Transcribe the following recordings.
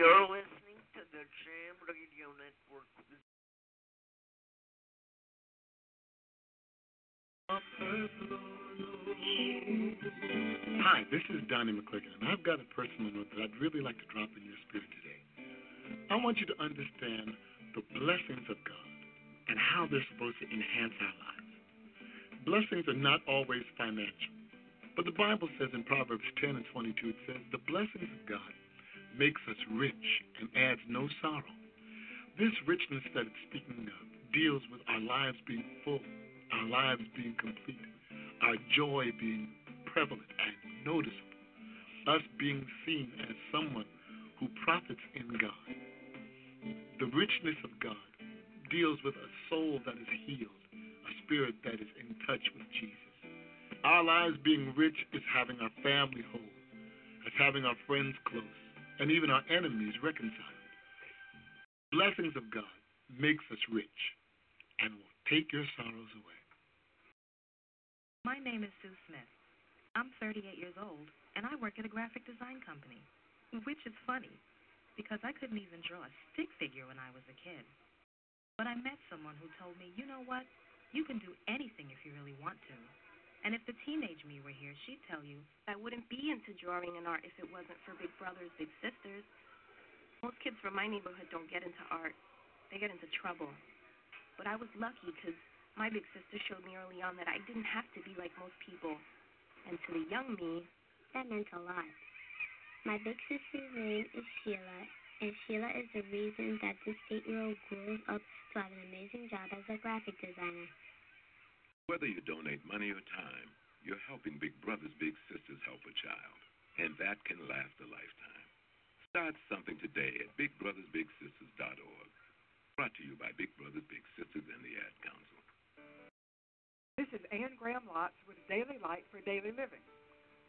You're listening to the Jam Radio Network. Hi, this is Donnie McClurkin, and I've got a personal note that I'd really like to drop in your spirit today. I want you to understand the blessings of God and how they're supposed to enhance our lives. Blessings are not always financial, but the Bible says in Proverbs 10 and 22, it says, The blessings of God makes us rich and adds no sorrow. This richness that it's speaking of deals with our lives being full, our lives being complete, our joy being prevalent and noticeable, us being seen as someone who profits in God. The richness of God deals with a soul that is healed, a spirit that is in touch with Jesus. Our lives being rich is having our family whole, is having our friends close, and even our enemies reconciled. Blessings of God makes us rich and will take your sorrows away. My name is Sue Smith. I'm 38 years old, and I work at a graphic design company, which is funny because I couldn't even draw a stick figure when I was a kid. But I met someone who told me, you know what? You can do anything if you really want to. And if the teenage me were here, she'd tell you I wouldn't be into drawing and art if it wasn't for big brothers, big sisters. Most kids from my neighborhood don't get into art, they get into trouble. But I was lucky because my big sister showed me early on that I didn't have to be like most people. And to the young me, that meant a lot. My big sister's name is Sheila, and Sheila is the reason that this eight year old grows up to have an amazing job as a graphic designer. Whether you donate money or time, you're helping Big Brothers Big Sisters help a child, and that can last a lifetime. Start something today at BigBrothersBigSisters.org. Brought to you by Big Brothers Big Sisters and the Ad Council. This is Ann Graham Lotz with Daily Light for Daily Living.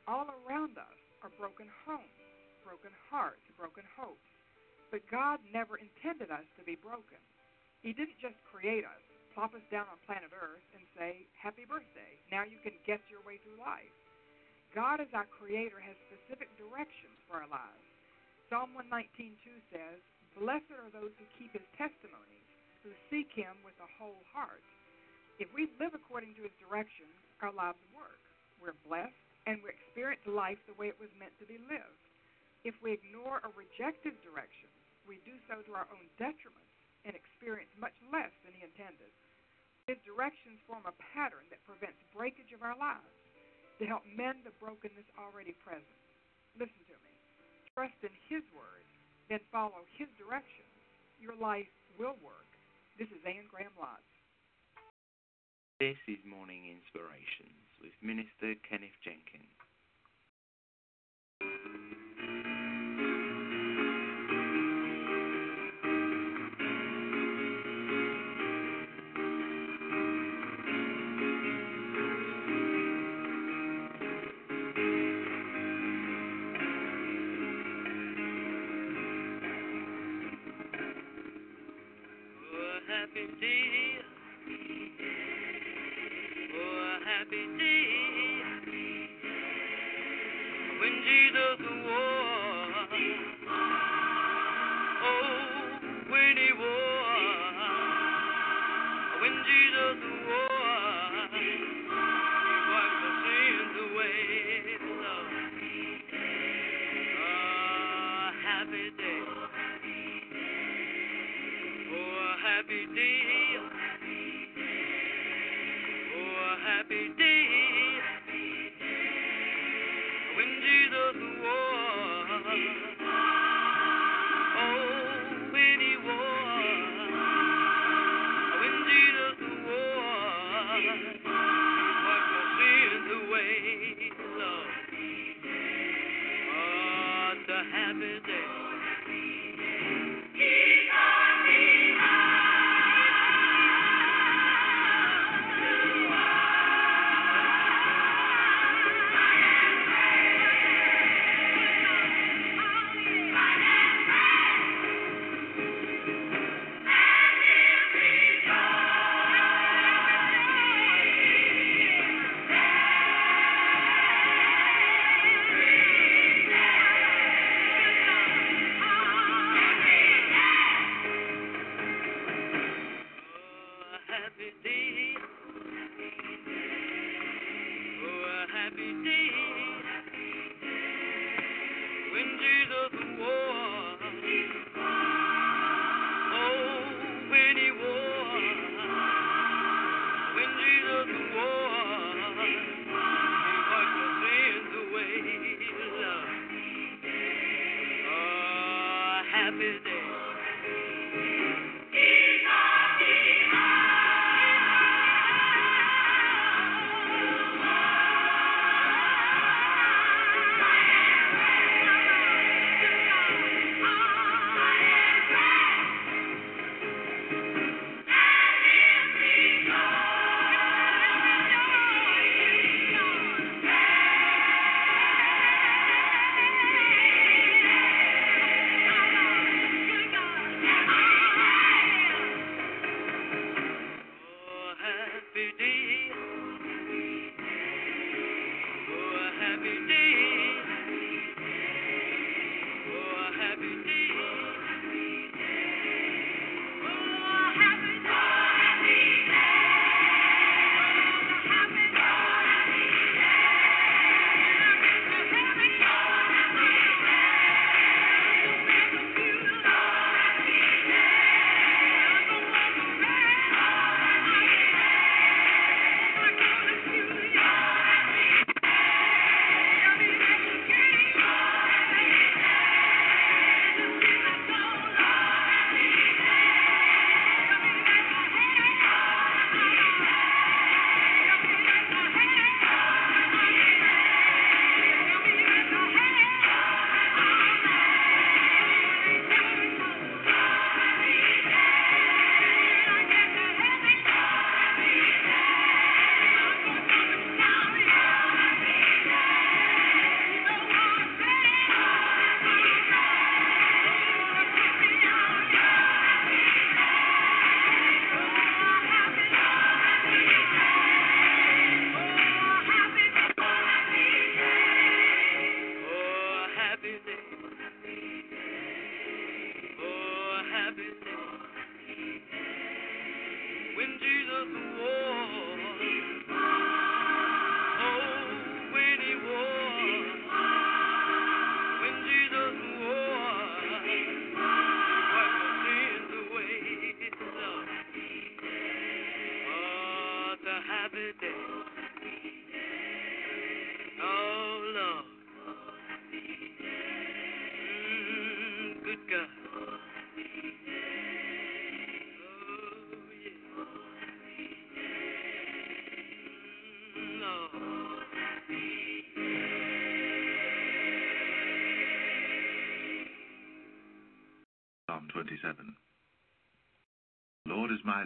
All around us are broken homes, broken hearts, broken hopes. But God never intended us to be broken. He didn't just create us, plop us down on planet Earth, and say, Happy birthday. Now you can get your way through life. God, as our Creator, has specific directions for our lives. Psalm 119.2 says, Blessed are those who keep His testimonies, who seek Him with a whole heart. If we live according to His directions, our lives work. We're blessed, and we experience life the way it was meant to be lived. If we ignore or reject His directions, we do so to our own detriment and experience much less than He intended. His directions form a pattern that prevents breakage of our lives to help mend the brokenness already present. Listen to me. Trust in His word, then follow His directions. Your life will work. This is Ann Graham Lotz. This is Morning Inspirations with Minister Kenneth Jenkins. A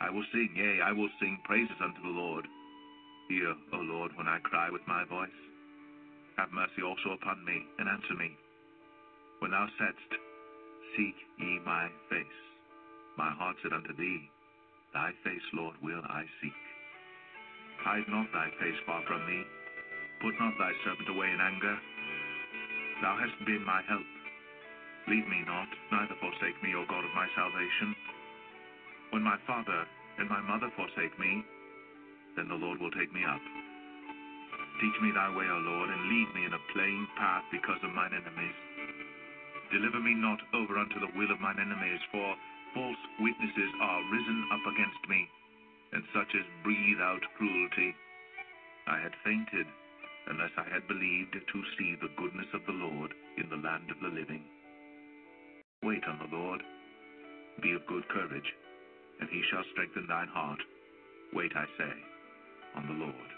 I will sing, yea, I will sing praises unto the Lord. Hear, O Lord, when I cry with my voice. Have mercy also upon me, and answer me. When thou saidst, Seek ye my face, my heart said unto thee, Thy face, Lord, will I seek. Hide not thy face far from me. Put not thy servant away in anger. Thou hast been my help. Leave me not, neither forsake me, O God of my salvation. When my father and my mother forsake me, then the Lord will take me up. Teach me thy way, O Lord, and lead me in a plain path because of mine enemies. Deliver me not over unto the will of mine enemies, for false witnesses are risen up against me, and such as breathe out cruelty. I had fainted unless I had believed to see the goodness of the Lord in the land of the living. Wait on the Lord. Be of good courage, and he shall strengthen thine heart. Wait, I say, on the Lord.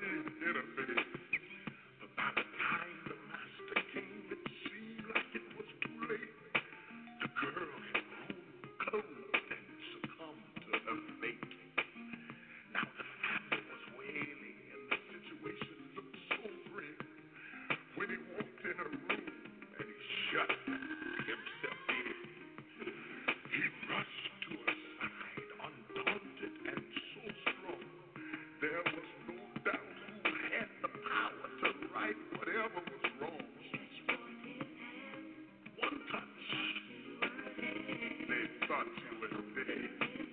dying in a bed.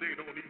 they don't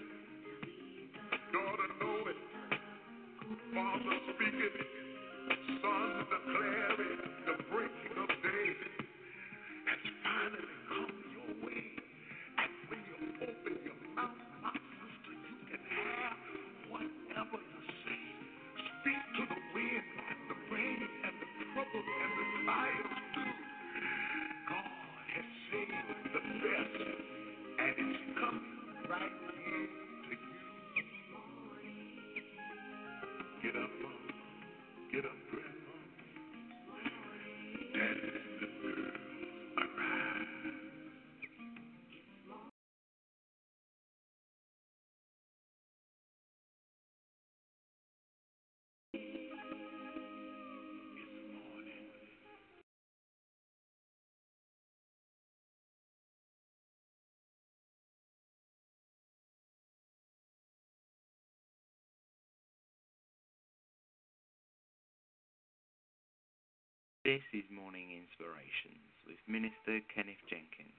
This is Morning Inspirations with Minister Kenneth Jenkins.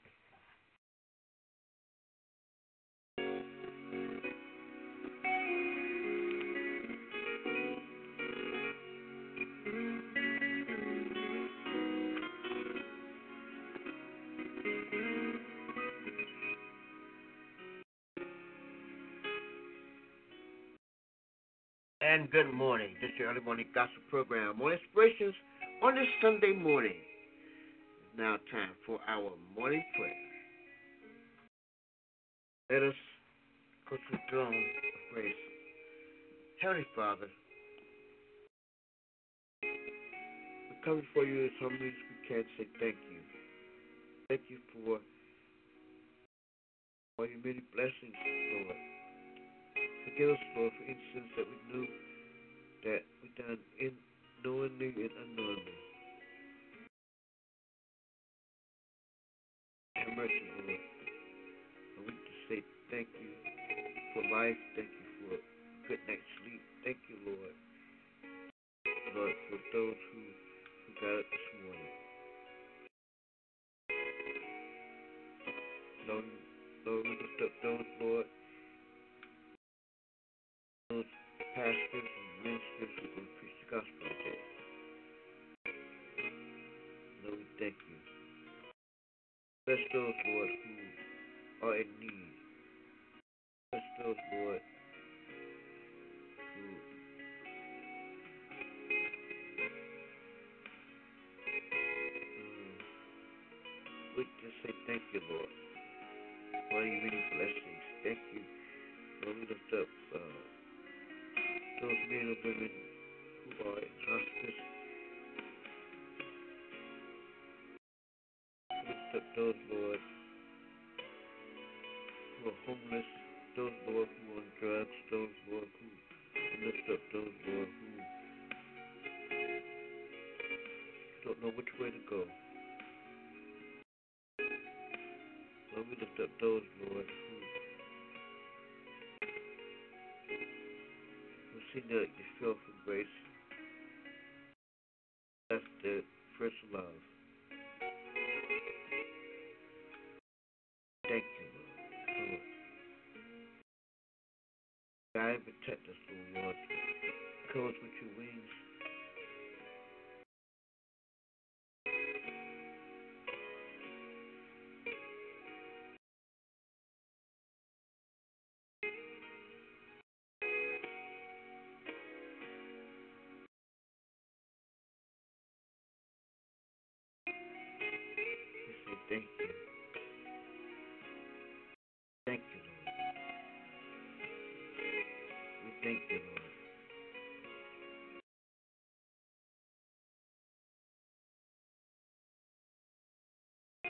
And good morning. This is your early morning gospel program. More inspirations on this Sunday morning. It's now time for our morning prayer. Let us go to the throne of grace. Heavenly Father, we come before you as humbly as we can say thank you. Thank you for all your many blessings, Lord. Forgive us, Lord, for instance that we knew that we done in knowingly and unknowingly. Have mercy, Lord. And we just say thank you for life. Thank you for a good night's sleep. Thank you, Lord. Lord, for those who, who got up this morning. Lord, Lord, we lift up those, Lord, those pastors and ministers who to preach the gospel Lord, we thank you. Bless those, Lord, who are in need. Bless those, Lord, who mm, we just say thank you, Lord, for your many blessings. Thank you. Lord, we lift up uh, those men and women who are in hospice. Up those, Lord, who are homeless, those, Lord, who are on drugs, those, Lord, who lift up those, Lord, who don't know which way to go. Lord, we lift up those, Lord, who who see the, the feel for grace. That's the first love. Protect us, oh Lord. Cover us with your wings.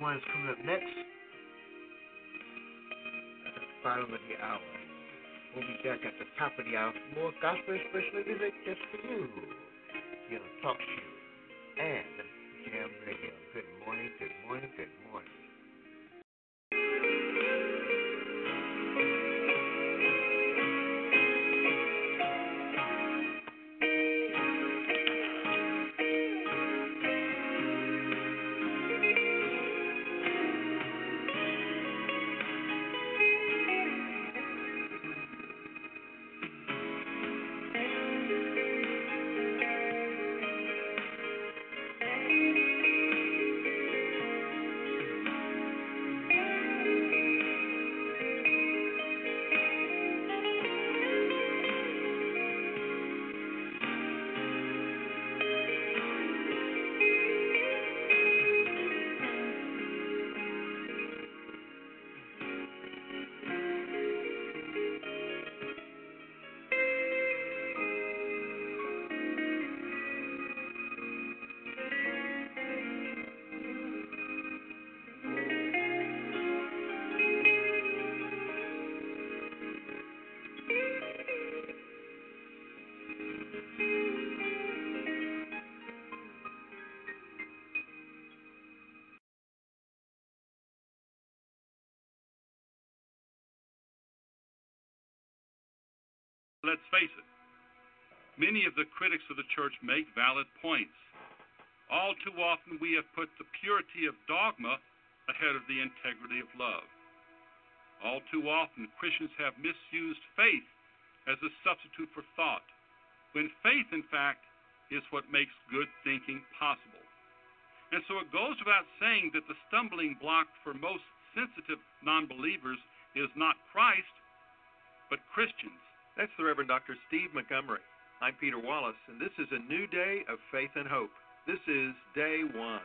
One is coming up next. At the bottom of the hour. We'll be back at the top of the hour for more gospel inspirational music just for you. Here on Talk Show and Jam Radio. Good morning, good morning, good morning. Let's face it, many of the critics of the church make valid points. All too often, we have put the purity of dogma ahead of the integrity of love. All too often, Christians have misused faith as a substitute for thought, when faith, in fact, is what makes good thinking possible. And so it goes without saying that the stumbling block for most sensitive non believers is not Christ, but Christians. That's the Reverend Dr. Steve Montgomery. I'm Peter Wallace, and this is a new day of faith and hope. This is day one.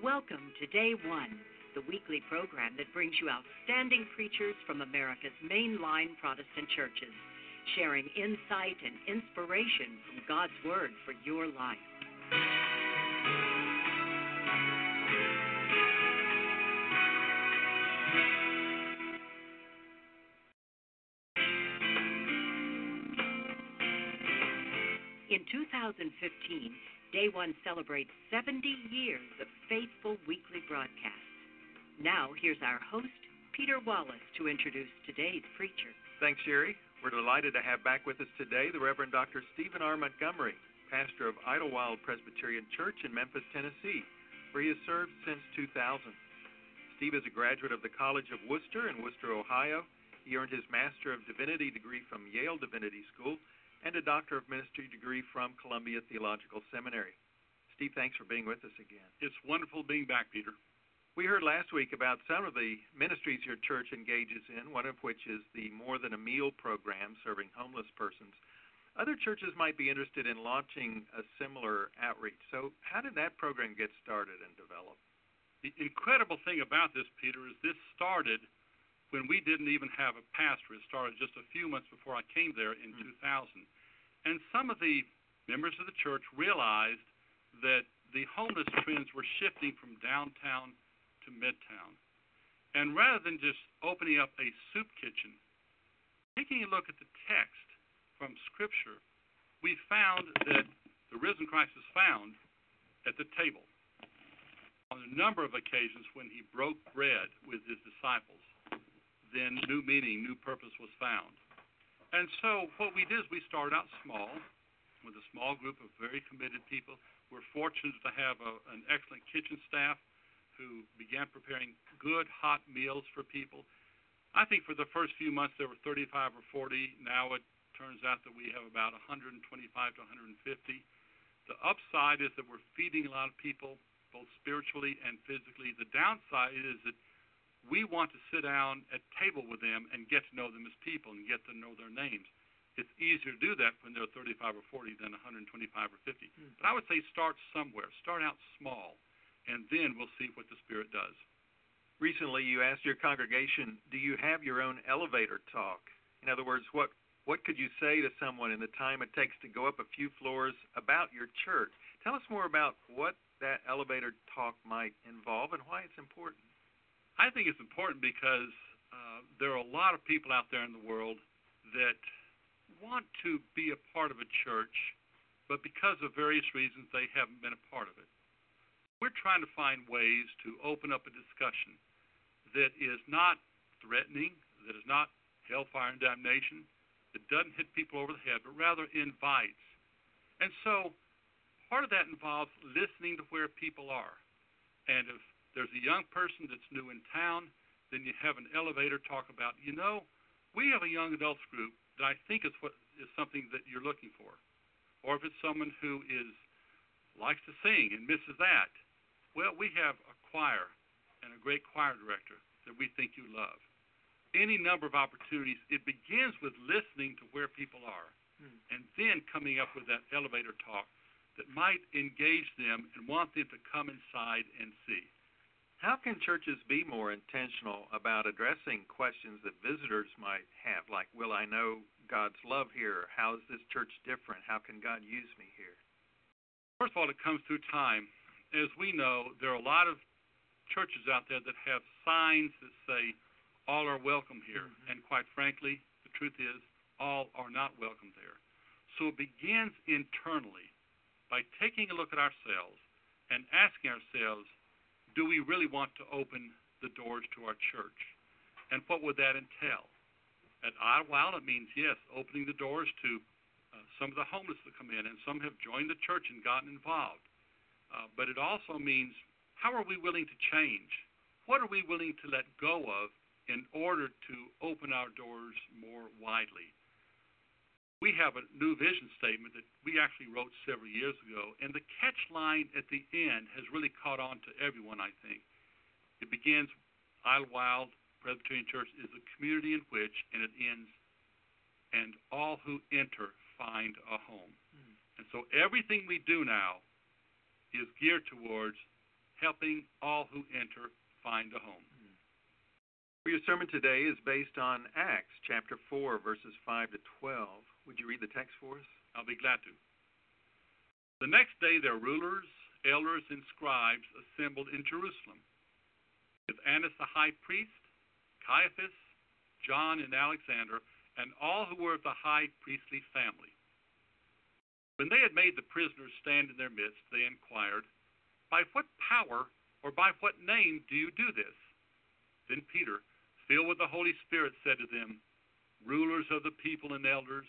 Welcome to Day One, the weekly program that brings you outstanding preachers from America's mainline Protestant churches, sharing insight and inspiration from God's Word for your life. In 2015, Day One celebrates 70 years of faithful weekly broadcasts. Now, here's our host, Peter Wallace, to introduce today's preacher. Thanks, Sherry. We're delighted to have back with us today the Reverend Dr. Stephen R. Montgomery, pastor of Idlewild Presbyterian Church in Memphis, Tennessee, where he has served since 2000. Steve is a graduate of the College of Wooster in Wooster, Ohio. He earned his Master of Divinity degree from Yale Divinity School and a Doctor of Ministry degree from Columbia Theological Seminary. Steve, thanks for being with us again. It's wonderful being back, Peter. We heard last week about some of the ministries your church engages in, one of which is the More Than a Meal program serving homeless persons. Other churches might be interested in launching a similar outreach. So, how did that program get started and develop? The incredible thing about this, Peter, is this started when we didn't even have a pastor. It started just a few months before I came there in mm. 2000. And some of the members of the church realized that the homeless trends were shifting from downtown to midtown. And rather than just opening up a soup kitchen, taking a look at the text from Scripture, we found that the risen Christ is found at the table. On a number of occasions when he broke bread with his disciples, then new meaning, new purpose was found. And so what we did is we started out small with a small group of very committed people. We're fortunate to have a, an excellent kitchen staff who began preparing good hot meals for people. I think for the first few months there were 35 or 40. Now it turns out that we have about 125 to 150. The upside is that we're feeding a lot of people, both spiritually and physically. The downside is that we want to sit down at table with them and get to know them as people and get to know their names. It's easier to do that when they're 35 or 40 than 125 or 50. Mm. But I would say start somewhere. Start out small and then we'll see what the Spirit does. Recently, you asked your congregation, "Do you have your own elevator talk?" In other words, what What could you say to someone in the time it takes to go up a few floors about your church? Tell us more about what that elevator talk might involve and why it's important. I think it's important because uh, there are a lot of people out there in the world that want to be a part of a church, but because of various reasons, they haven't been a part of it. We're trying to find ways to open up a discussion that is not threatening, that is not hellfire and damnation, that doesn't hit people over the head, but rather invites. And so part of that involves listening to where people are. And if there's a young person that's new in town, then you have an elevator talk about, you know, we have a young adults group that I think is what is something that you're looking for. Or if it's someone who is likes to sing and misses that, well, we have a choir and a great choir director that we think you love any number of opportunities. It begins with listening to where people are Hmm. and then coming up with that elevator talk that might engage them and want them to come inside and see. How can churches be more intentional about addressing questions that visitors might have, like, will I know God's love here? How is this church different? How can God use me here? First of all, it comes through time. As we know, there are a lot of churches out there that have signs that say, all are welcome here. Mm-hmm. And quite frankly, the truth is, all are not welcome there. So it begins internally by taking a look at ourselves and asking ourselves, do we really want to open the doors to our church? And what would that entail? At Idlewild, it means, yes, opening the doors to uh, some of the homeless that come in, and some have joined the church and gotten involved. Uh, but it also means, how are we willing to change? What are we willing to let go of in order to open our doors more widely? We have a new vision statement that we actually wrote several years ago, and the catch line at the end has really caught on to everyone, I think. It begins, Idlewild Presbyterian Church is a community in which, and it ends, and all who enter find a home. Hmm. And so everything we do now is geared towards helping all who enter find a home. Well, your sermon today is based on Acts chapter 4, verses 5 to 12. Would you read the text for us? I'll be glad to. The next day, their rulers, elders, and scribes assembled in Jerusalem with Annas the high priest, Caiaphas, John, and Alexander, and all who were of the high priestly family. When they had made the prisoners stand in their midst, they inquired, By what power or by what name do you do this? Then Peter, filled with the Holy Spirit, said to them, Rulers of the people and elders,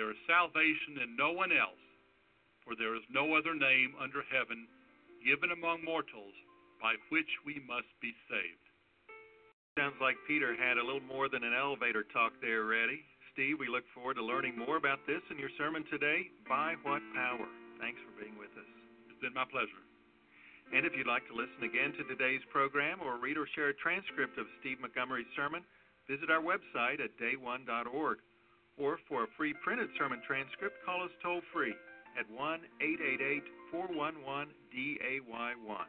There is salvation in no one else, for there is no other name under heaven given among mortals by which we must be saved. Sounds like Peter had a little more than an elevator talk there ready. Steve, we look forward to learning more about this in your sermon today. By what power? Thanks for being with us. It's been my pleasure. And if you'd like to listen again to today's program or read or share a transcript of Steve Montgomery's sermon, visit our website at day1.org. Or for a free printed sermon transcript, call us toll free at 1 888 411 DAY1.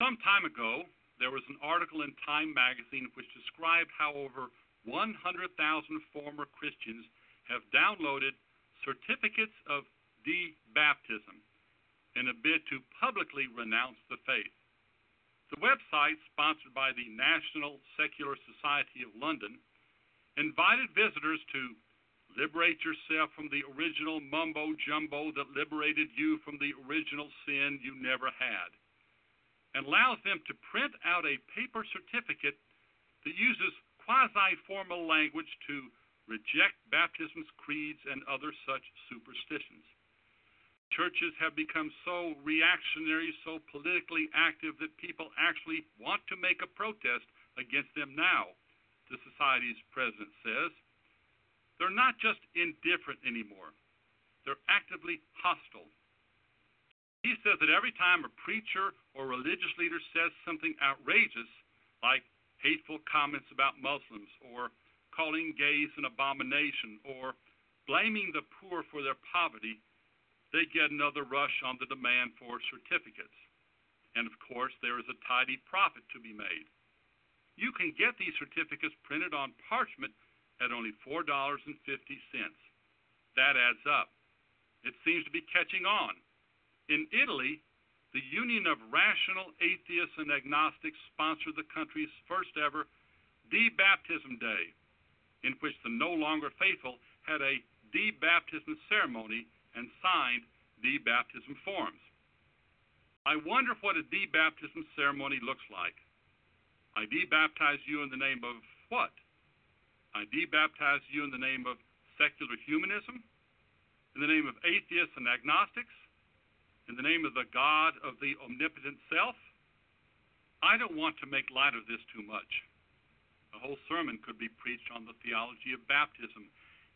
Some time ago, there was an article in Time magazine which described how over 100,000 former Christians have downloaded certificates of de-baptism in a bid to publicly renounce the faith. The website, sponsored by the National Secular Society of London, invited visitors to liberate yourself from the original mumbo jumbo that liberated you from the original sin you never had, and allows them to print out a paper certificate that uses quasi formal language to reject baptisms, creeds, and other such superstitions. Churches have become so reactionary, so politically active that people actually want to make a protest against them now, the Society's president says. They're not just indifferent anymore, they're actively hostile. He says that every time a preacher or religious leader says something outrageous, like hateful comments about Muslims, or calling gays an abomination, or blaming the poor for their poverty, they get another rush on the demand for certificates. And of course, there is a tidy profit to be made. You can get these certificates printed on parchment at only $4.50. That adds up. It seems to be catching on. In Italy, the Union of Rational Atheists and Agnostics sponsored the country's first ever debaptism day, in which the no longer faithful had a debaptism ceremony and signed debaptism forms. I wonder what a debaptism ceremony looks like. I debaptize you in the name of what? I debaptize you in the name of secular humanism? In the name of atheists and agnostics? In the name of the God of the omnipotent self? I don't want to make light of this too much. A whole sermon could be preached on the theology of baptism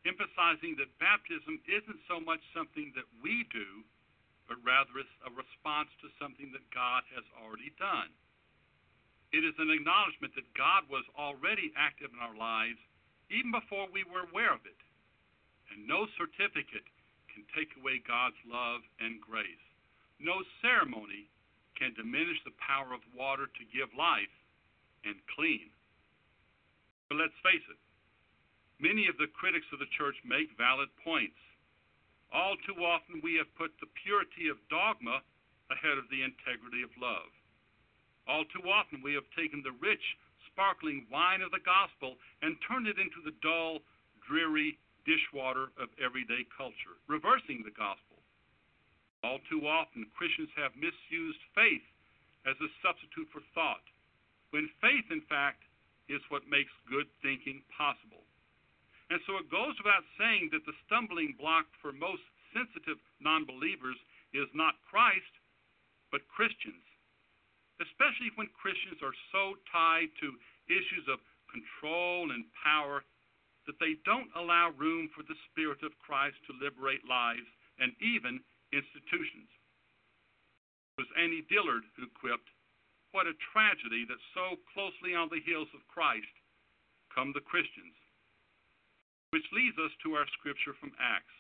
emphasizing that baptism isn't so much something that we do, but rather it's a response to something that God has already done. It is an acknowledgement that God was already active in our lives even before we were aware of it. And no certificate can take away God's love and grace. No ceremony can diminish the power of water to give life and clean. But let's face it, Many of the critics of the church make valid points. All too often, we have put the purity of dogma ahead of the integrity of love. All too often, we have taken the rich, sparkling wine of the gospel and turned it into the dull, dreary dishwater of everyday culture, reversing the gospel. All too often, Christians have misused faith as a substitute for thought, when faith, in fact, is what makes good thinking possible. And so it goes without saying that the stumbling block for most sensitive non believers is not Christ, but Christians. Especially when Christians are so tied to issues of control and power that they don't allow room for the Spirit of Christ to liberate lives and even institutions. It was Annie Dillard who quipped, What a tragedy that so closely on the heels of Christ come the Christians which leads us to our scripture from Acts.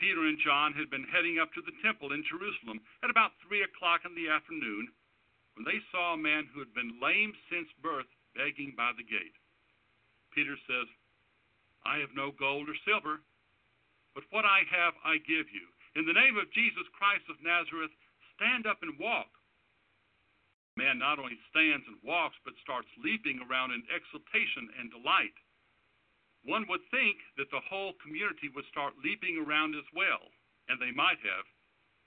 Peter and John had been heading up to the temple in Jerusalem at about 3 o'clock in the afternoon when they saw a man who had been lame since birth begging by the gate. Peter says, I have no gold or silver, but what I have I give you. In the name of Jesus Christ of Nazareth, stand up and walk. The man not only stands and walks, but starts leaping around in exultation and delight. One would think that the whole community would start leaping around as well, and they might have,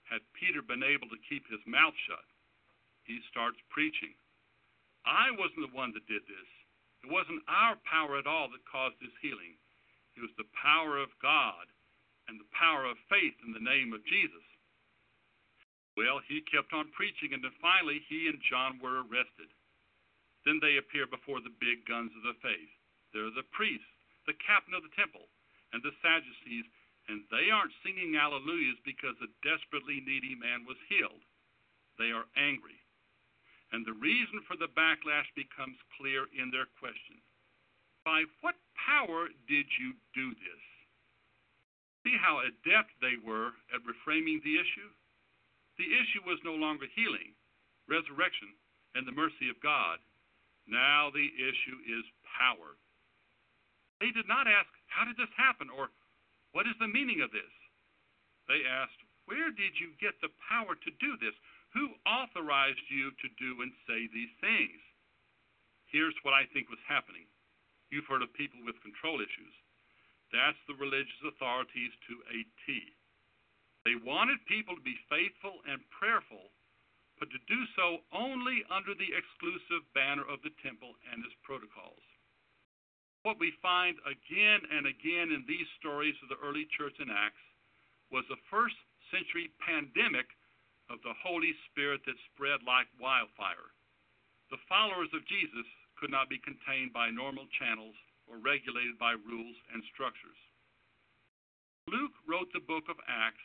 had Peter been able to keep his mouth shut. He starts preaching. I wasn't the one that did this. It wasn't our power at all that caused this healing. It was the power of God and the power of faith in the name of Jesus. Well, he kept on preaching, and then finally he and John were arrested. Then they appear before the big guns of the faith. They're the priests the captain of the temple, and the Sadducees, and they aren't singing alleluias because a desperately needy man was healed. They are angry. And the reason for the backlash becomes clear in their question By what power did you do this? See how adept they were at reframing the issue? The issue was no longer healing, resurrection, and the mercy of God. Now the issue is power. They did not ask, How did this happen? or What is the meaning of this? They asked, Where did you get the power to do this? Who authorized you to do and say these things? Here's what I think was happening. You've heard of people with control issues. That's the religious authorities to a T. They wanted people to be faithful and prayerful, but to do so only under the exclusive banner of the temple and its protocols. What we find again and again in these stories of the early church in Acts was a first century pandemic of the Holy Spirit that spread like wildfire. The followers of Jesus could not be contained by normal channels or regulated by rules and structures. Luke wrote the book of Acts,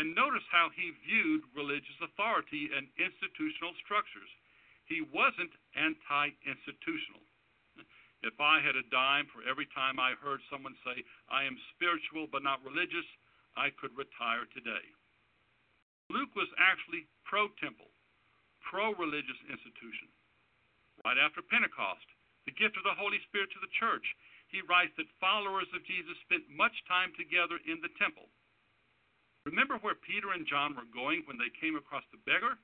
and notice how he viewed religious authority and institutional structures. He wasn't anti institutional. If I had a dime for every time I heard someone say, I am spiritual but not religious, I could retire today. Luke was actually pro temple, pro religious institution. Right after Pentecost, the gift of the Holy Spirit to the church, he writes that followers of Jesus spent much time together in the temple. Remember where Peter and John were going when they came across the beggar?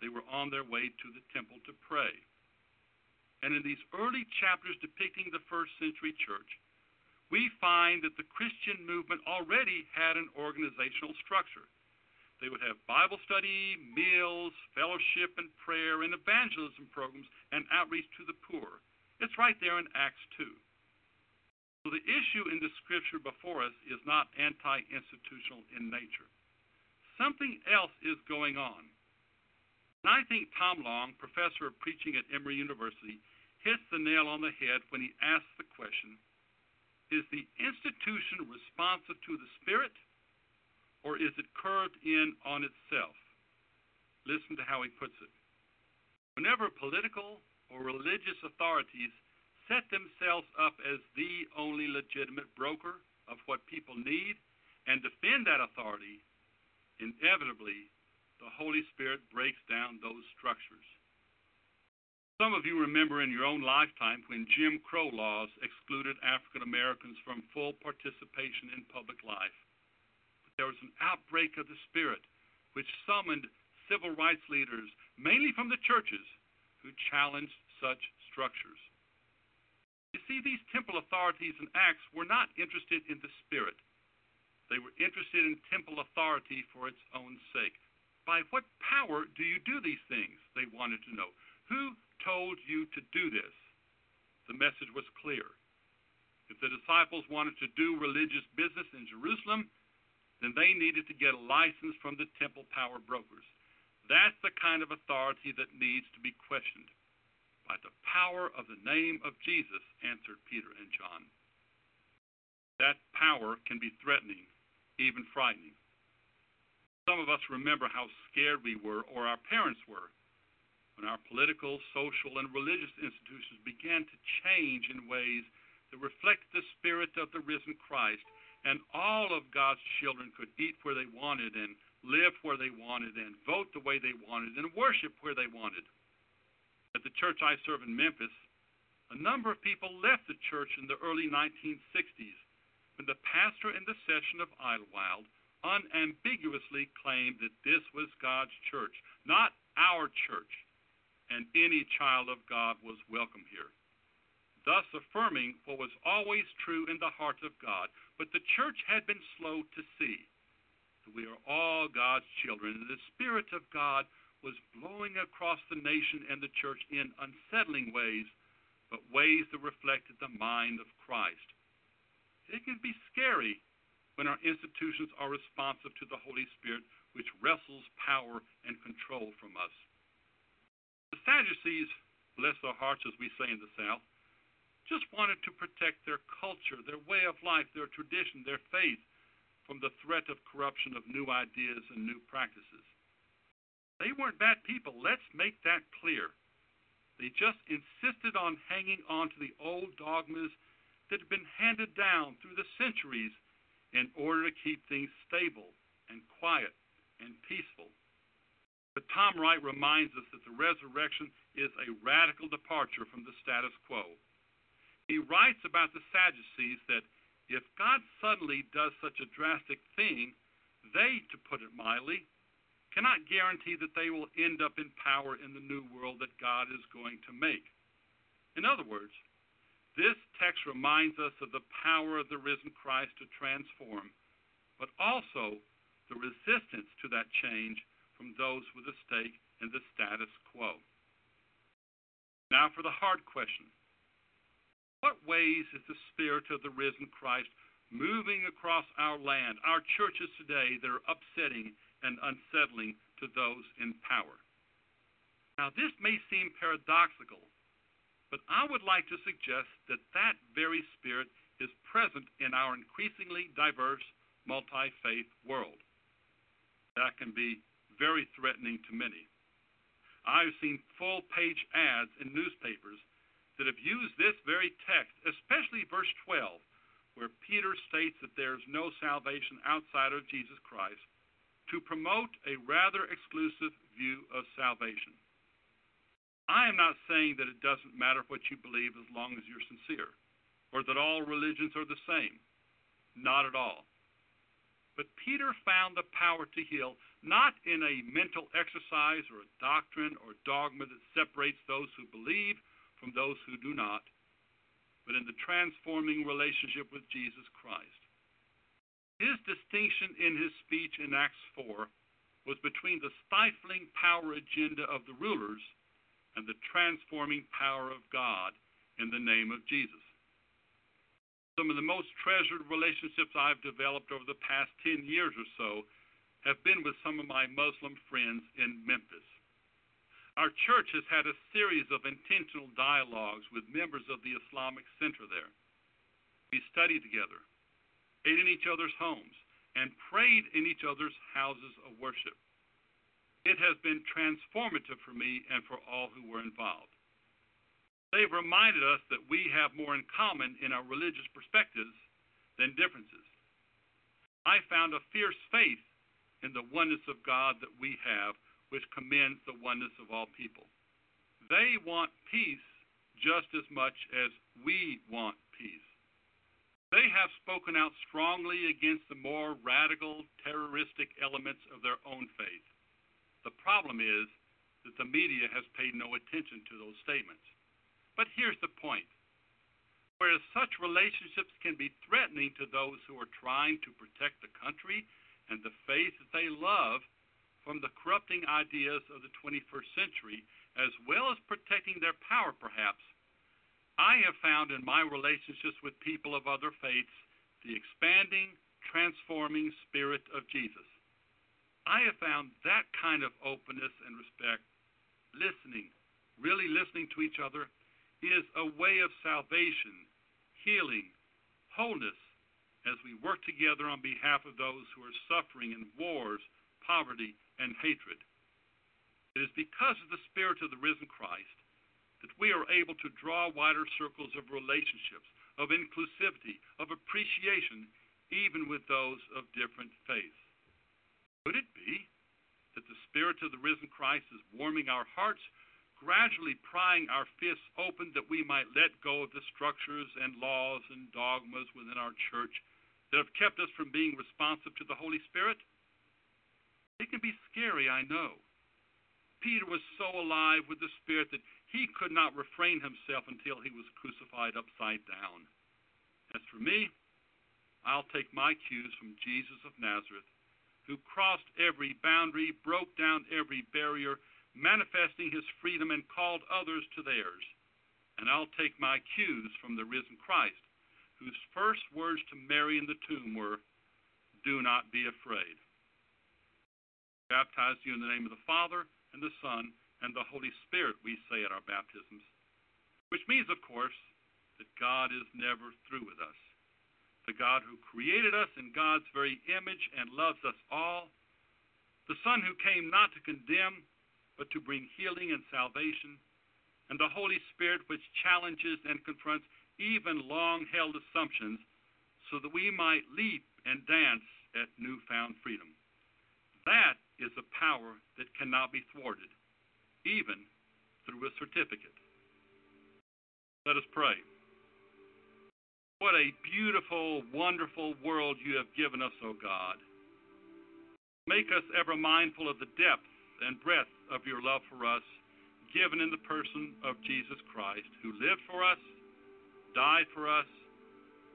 They were on their way to the temple to pray. And in these early chapters depicting the first century church, we find that the Christian movement already had an organizational structure. They would have Bible study, meals, fellowship and prayer, and evangelism programs, and outreach to the poor. It's right there in Acts 2. So the issue in the scripture before us is not anti institutional in nature. Something else is going on. And I think Tom Long, professor of preaching at Emory University, hits the nail on the head when he asks the question Is the institution responsive to the Spirit, or is it curved in on itself? Listen to how he puts it. Whenever political or religious authorities set themselves up as the only legitimate broker of what people need and defend that authority, inevitably the Holy Spirit breaks down those structures. Some of you remember in your own lifetime when Jim Crow laws excluded African Americans from full participation in public life. But there was an outbreak of the Spirit which summoned civil rights leaders, mainly from the churches, who challenged such structures. You see, these temple authorities and acts were not interested in the Spirit. They were interested in temple authority for its own sake. By what power do you do these things? They wanted to know. Who told you to do this? The message was clear. If the disciples wanted to do religious business in Jerusalem, then they needed to get a license from the temple power brokers. That's the kind of authority that needs to be questioned. By the power of the name of Jesus, answered Peter and John. That power can be threatening, even frightening. Some of us remember how scared we were, or our parents were, when our political, social, and religious institutions began to change in ways that reflected the spirit of the risen Christ, and all of God's children could eat where they wanted, and live where they wanted, and vote the way they wanted, and worship where they wanted. At the church I serve in Memphis, a number of people left the church in the early 1960s when the pastor in the session of Idlewild unambiguously claimed that this was God's church, not our church, and any child of God was welcome here. Thus affirming what was always true in the heart of God, but the church had been slow to see we are all God's children, and the Spirit of God was blowing across the nation and the church in unsettling ways, but ways that reflected the mind of Christ. It can be scary when our institutions are responsive to the Holy Spirit, which wrestles power and control from us. The Sadducees, bless their hearts, as we say in the South, just wanted to protect their culture, their way of life, their tradition, their faith from the threat of corruption of new ideas and new practices. They weren't bad people. Let's make that clear. They just insisted on hanging on to the old dogmas that had been handed down through the centuries in order to keep things stable and quiet and peaceful. But Tom Wright reminds us that the resurrection is a radical departure from the status quo. He writes about the Sadducees that if God suddenly does such a drastic thing, they, to put it mildly, cannot guarantee that they will end up in power in the new world that God is going to make. In other words, this text reminds us of the power of the risen Christ to transform, but also the resistance to that change from those with a stake in the status quo. Now for the hard question What ways is the Spirit of the risen Christ moving across our land, our churches today that are upsetting and unsettling to those in power? Now, this may seem paradoxical, but I would like to suggest that that very Spirit is present in our increasingly diverse, multi faith world. That can be very threatening to many. I've seen full page ads in newspapers that have used this very text, especially verse 12, where Peter states that there is no salvation outside of Jesus Christ, to promote a rather exclusive view of salvation. I am not saying that it doesn't matter what you believe as long as you're sincere, or that all religions are the same. Not at all. But Peter found the power to heal not in a mental exercise or a doctrine or dogma that separates those who believe from those who do not, but in the transforming relationship with Jesus Christ. His distinction in his speech in Acts 4 was between the stifling power agenda of the rulers and the transforming power of God in the name of Jesus. Some of the most treasured relationships I've developed over the past 10 years or so have been with some of my Muslim friends in Memphis. Our church has had a series of intentional dialogues with members of the Islamic Center there. We studied together, ate in each other's homes, and prayed in each other's houses of worship. It has been transformative for me and for all who were involved. They've reminded us that we have more in common in our religious perspectives than differences. I found a fierce faith in the oneness of God that we have, which commends the oneness of all people. They want peace just as much as we want peace. They have spoken out strongly against the more radical, terroristic elements of their own faith. The problem is that the media has paid no attention to those statements. But here's the point. Whereas such relationships can be threatening to those who are trying to protect the country and the faith that they love from the corrupting ideas of the 21st century, as well as protecting their power, perhaps, I have found in my relationships with people of other faiths the expanding, transforming spirit of Jesus. I have found that kind of openness and respect, listening, really listening to each other, is a way of salvation, healing, wholeness, as we work together on behalf of those who are suffering in wars, poverty, and hatred. It is because of the Spirit of the risen Christ that we are able to draw wider circles of relationships, of inclusivity, of appreciation, even with those of different faiths. Could it be that the Spirit of the risen Christ is warming our hearts, gradually prying our fists open that we might let go of the structures and laws and dogmas within our church that have kept us from being responsive to the Holy Spirit? It can be scary, I know. Peter was so alive with the Spirit that he could not refrain himself until he was crucified upside down. As for me, I'll take my cues from Jesus of Nazareth, who crossed every boundary, broke down every barrier, manifesting his freedom and called others to theirs. And I'll take my cues from the risen Christ, whose first words to Mary in the tomb were, Do not be afraid. Baptize you in the name of the Father, and the Son, and the Holy Spirit, we say at our baptisms. Which means, of course, that God is never through with us. The God who created us in God's very image and loves us all, the Son who came not to condemn, but to bring healing and salvation, and the Holy Spirit which challenges and confronts even long held assumptions so that we might leap and dance at newfound freedom. That is a power that cannot be thwarted, even through a certificate. Let us pray. What a beautiful, wonderful world you have given us, O God. Make us ever mindful of the depth and breadth of your love for us, given in the person of Jesus Christ, who lived for us, died for us,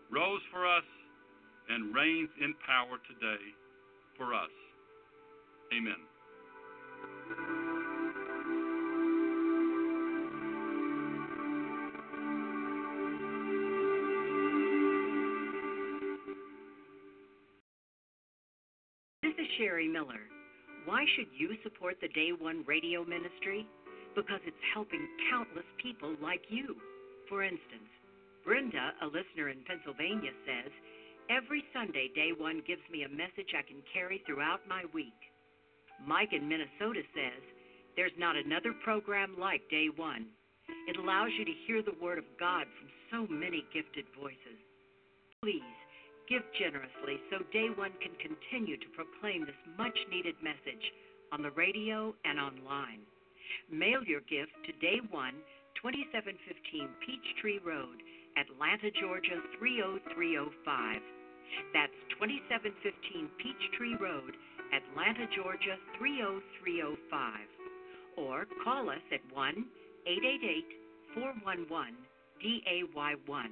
rose for us, and reigns in power today for us. Amen. This is Sherry Miller. Why should you support the Day One Radio Ministry? Because it's helping countless people like you. For instance, Brenda, a listener in Pennsylvania, says, Every Sunday, Day One gives me a message I can carry throughout my week. Mike in Minnesota says, There's not another program like Day One. It allows you to hear the Word of God from so many gifted voices. Please give generously so Day One can continue to proclaim this much needed message on the radio and online. Mail your gift to Day One, 2715 Peachtree Road, Atlanta, Georgia 30305. That's 2715 Peachtree Road, Atlanta, Georgia 30305. Or call us at 1 888 411 DAY1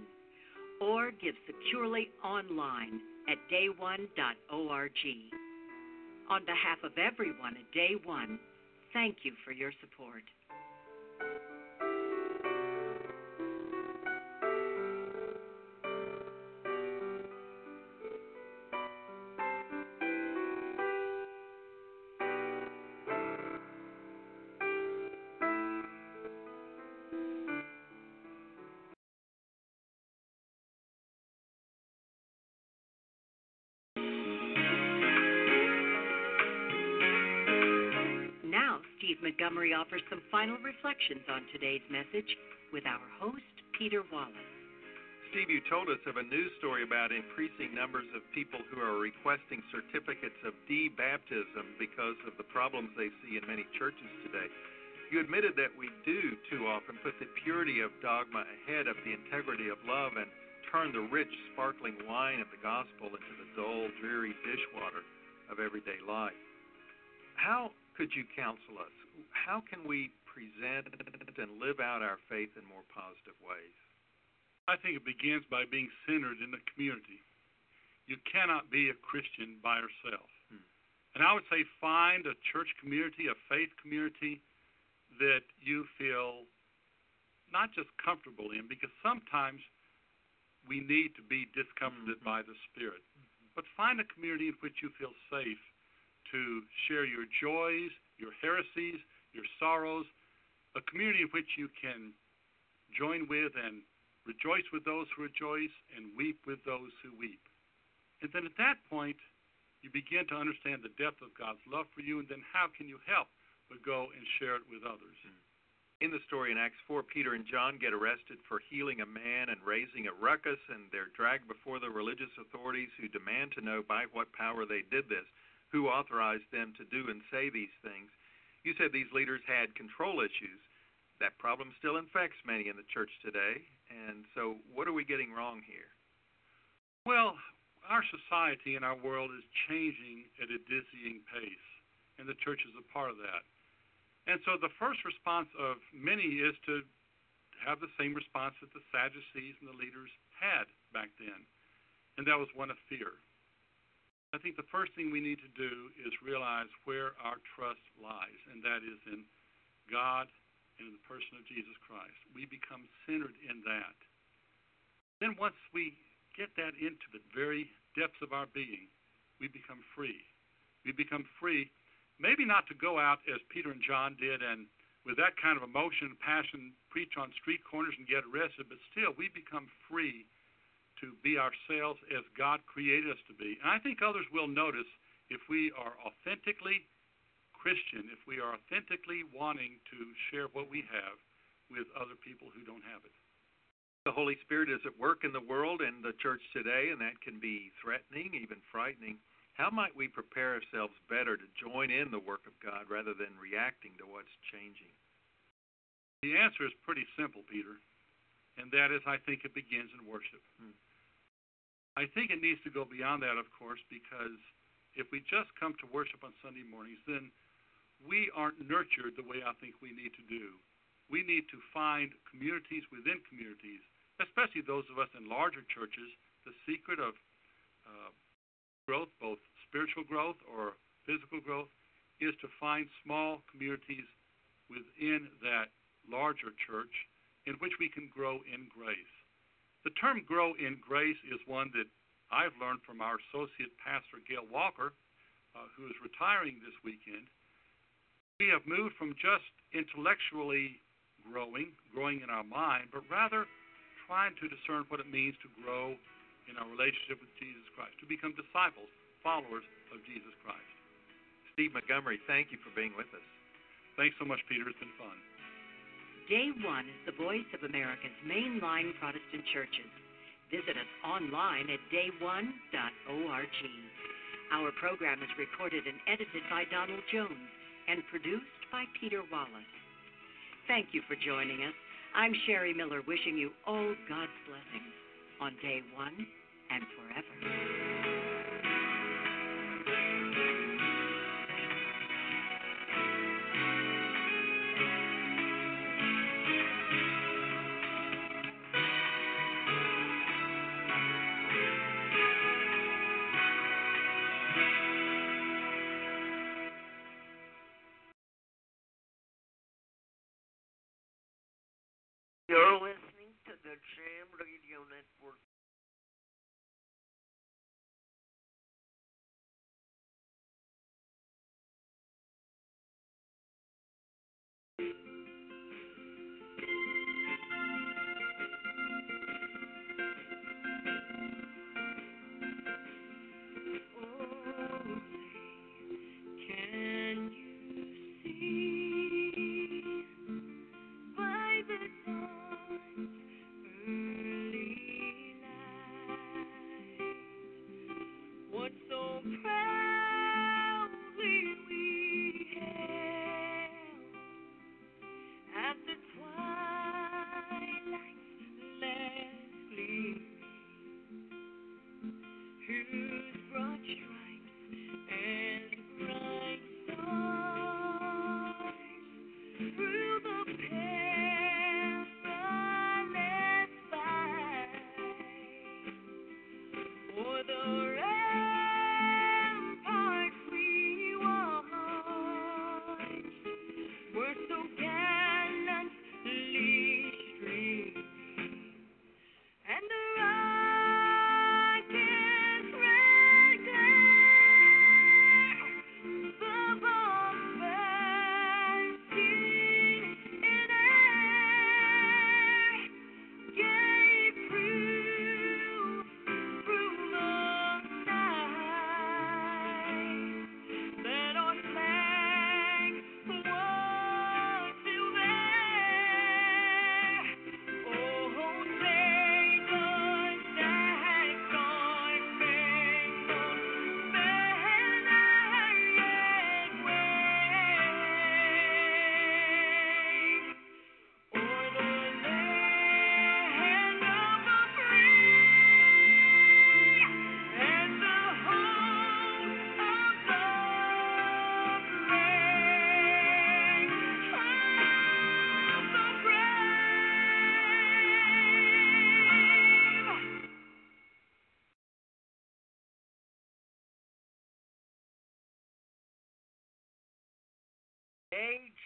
or give securely online at day1.org. On behalf of everyone at Day One, thank you for your support. Montgomery offers some final reflections on today's message with our host, Peter Wallace. Steve, you told us of a news story about increasing numbers of people who are requesting certificates of de-baptism because of the problems they see in many churches today. You admitted that we do too often put the purity of dogma ahead of the integrity of love and turn the rich, sparkling wine of the gospel into the dull, dreary dishwater of everyday life. How could you counsel us? How can we present and live out our faith in more positive ways? I think it begins by being centered in the community. You cannot be a Christian by yourself. Hmm. And I would say find a church community, a faith community that you feel not just comfortable in, because sometimes we need to be discomforted by the Spirit. But find a community in which you feel safe to share your joys, your heresies, your sorrows, a community in which you can join with and rejoice with those who rejoice and weep with those who weep. And then at that point, you begin to understand the depth of God's love for you, and then how can you help but go and share it with others? Hmm. In the story in Acts 4, Peter and John get arrested for healing a man and raising a ruckus, and they're dragged before the religious authorities who demand to know by what power they did this, who authorized them to do and say these things. You said these leaders had control issues. That problem still infects many in the church today, and so what are we getting wrong here? Well, our society and our world is changing at a dizzying pace, and the church is a part of that. And so the first response of many is to have the same response that the Sadducees and the leaders had back then, and that was one of fear. I think the first thing we need to do is realize where our trust lies, and that is in God and in the person of Jesus Christ. We become centered in that. Then once we get that into the very depths of our being, we become free. We become free, maybe not to go out as Peter and John did and with that kind of emotion and passion preach on street corners and get arrested, but still we become free to be ourselves as God created us to be. And I think others will notice if we are authentically Christian, if we are authentically wanting to share what we have with other people who don't have it. The Holy Spirit is at work in the world and the church today, and that can be threatening, even frightening. How might we prepare ourselves better to join in the work of God rather than reacting to what's changing? The answer is pretty simple, Peter, and that is I think it begins in worship. Hmm. I think it needs to go beyond that, of course, because if we just come to worship on Sunday mornings, then we aren't nurtured the way I think we need to do. We need to find communities within communities, especially those of us in larger churches. The secret of uh, growth, both spiritual growth or physical growth, is to find small communities within that larger church in which we can grow in grace. The term grow in grace is one that I've learned from our associate pastor, Gail Walker, uh, who is retiring this weekend, we have moved from just intellectually growing, growing in our mind, but rather trying to discern what it means to grow in our relationship with Jesus Christ, to become disciples, followers of Jesus Christ. Steve Montgomery, thank you for being with us. Thanks so much, Peter. It's been fun. Day One is the voice of America's mainline Protestant churches. Visit us online at dayone.org. Our program is recorded and edited by Donald Jones and produced by Peter Wallace. Thank you for joining us. I'm Sherry Miller wishing you all God's blessings on day one and forever.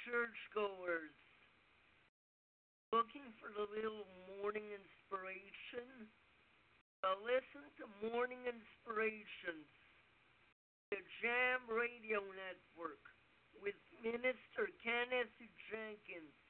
Churchgoers. Looking for the little morning inspiration? Well, listen to Morning Inspirations, the Jam Radio Network, with Minister Kenneth Jenkins.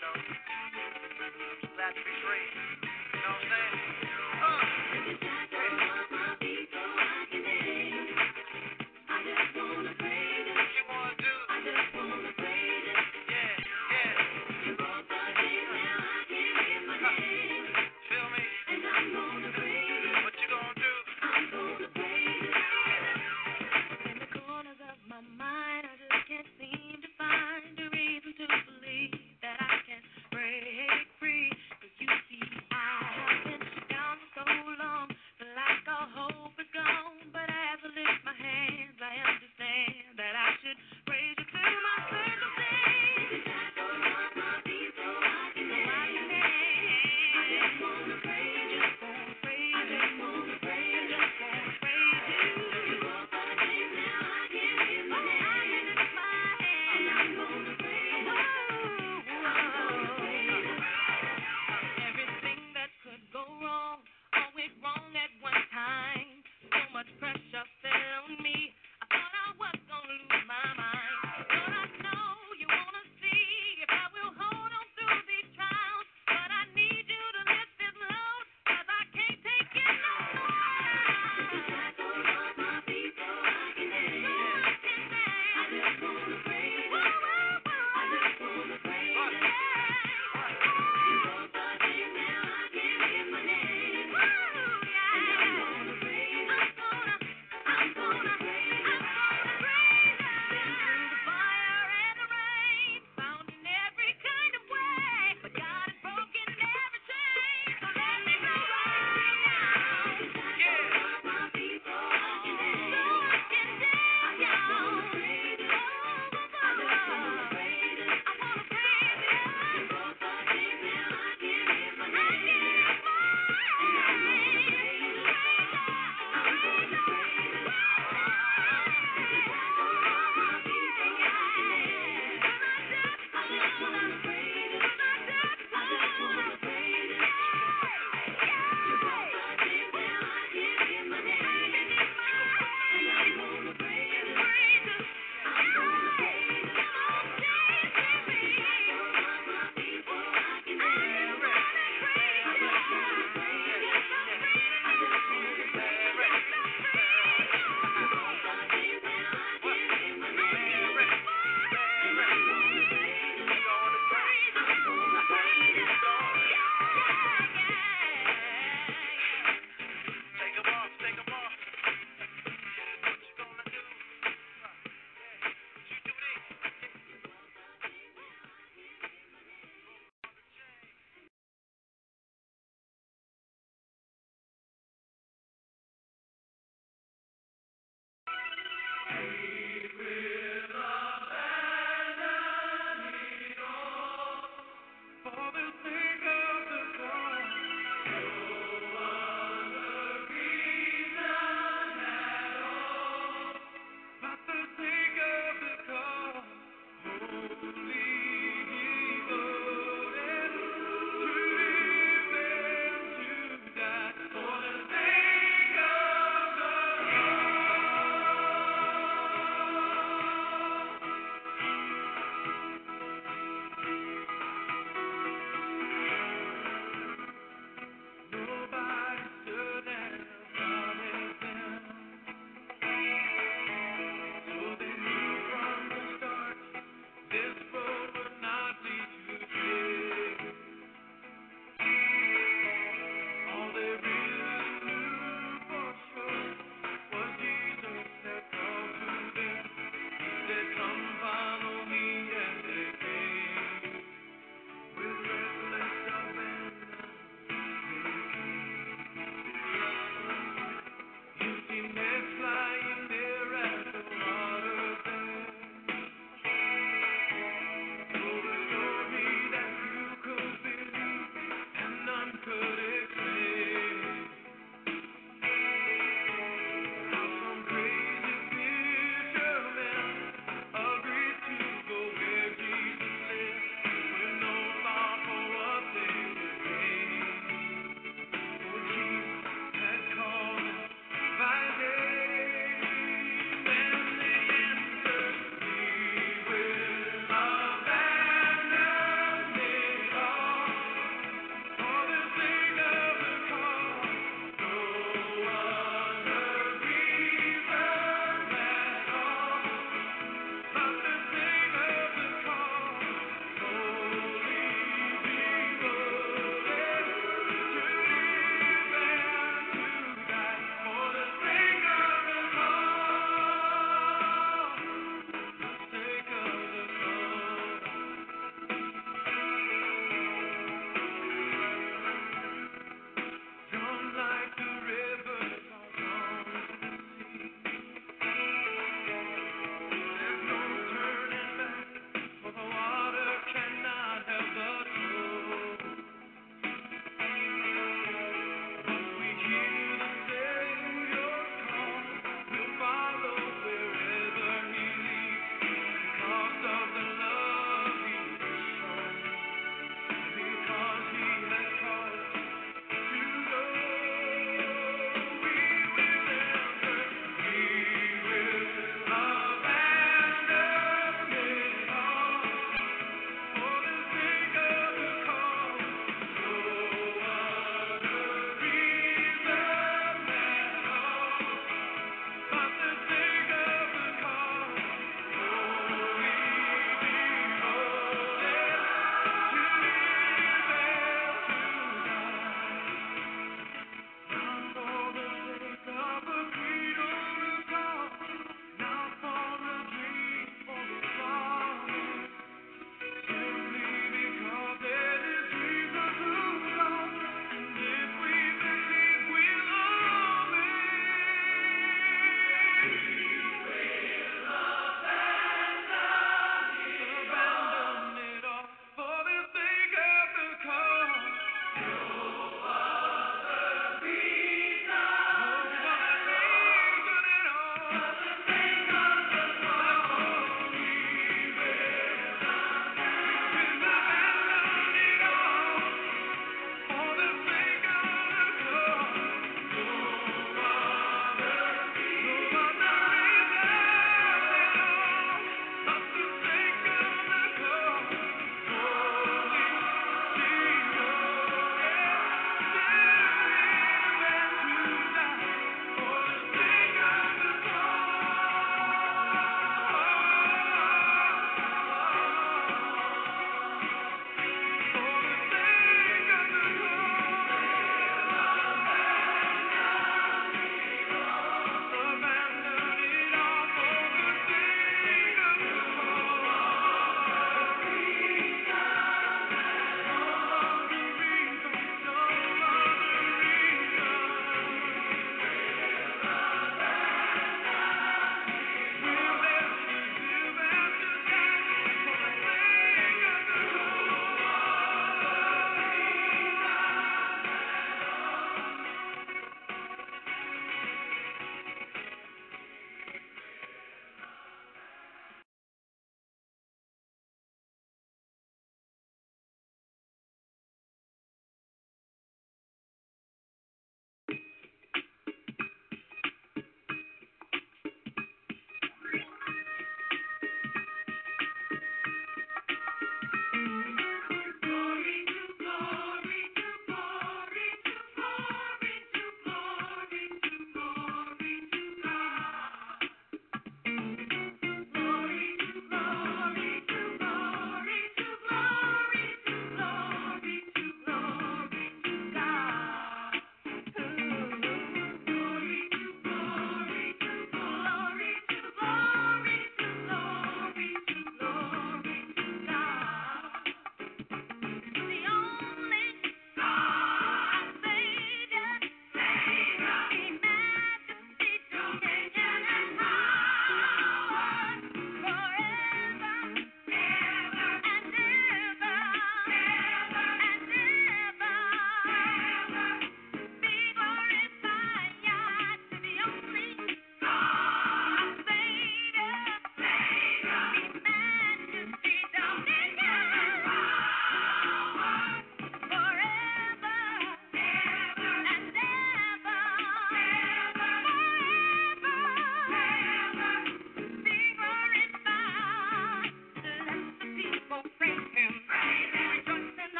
Don't mind though. Be free.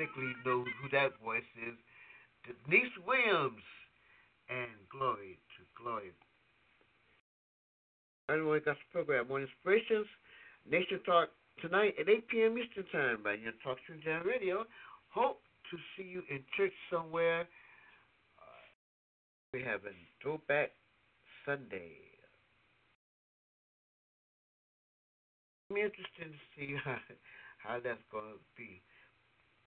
Uh, mistakenly know who that voice is. Denise Williams and Glory to Glory. That's the program. More inspirations. Nation Talk tonight at 8 p.m. Eastern Time by your Talk Stream Jam Radio. Hope to see you in church somewhere. Uh, we have a Throwback Sunday. I'm interested to see how, how that's going to be.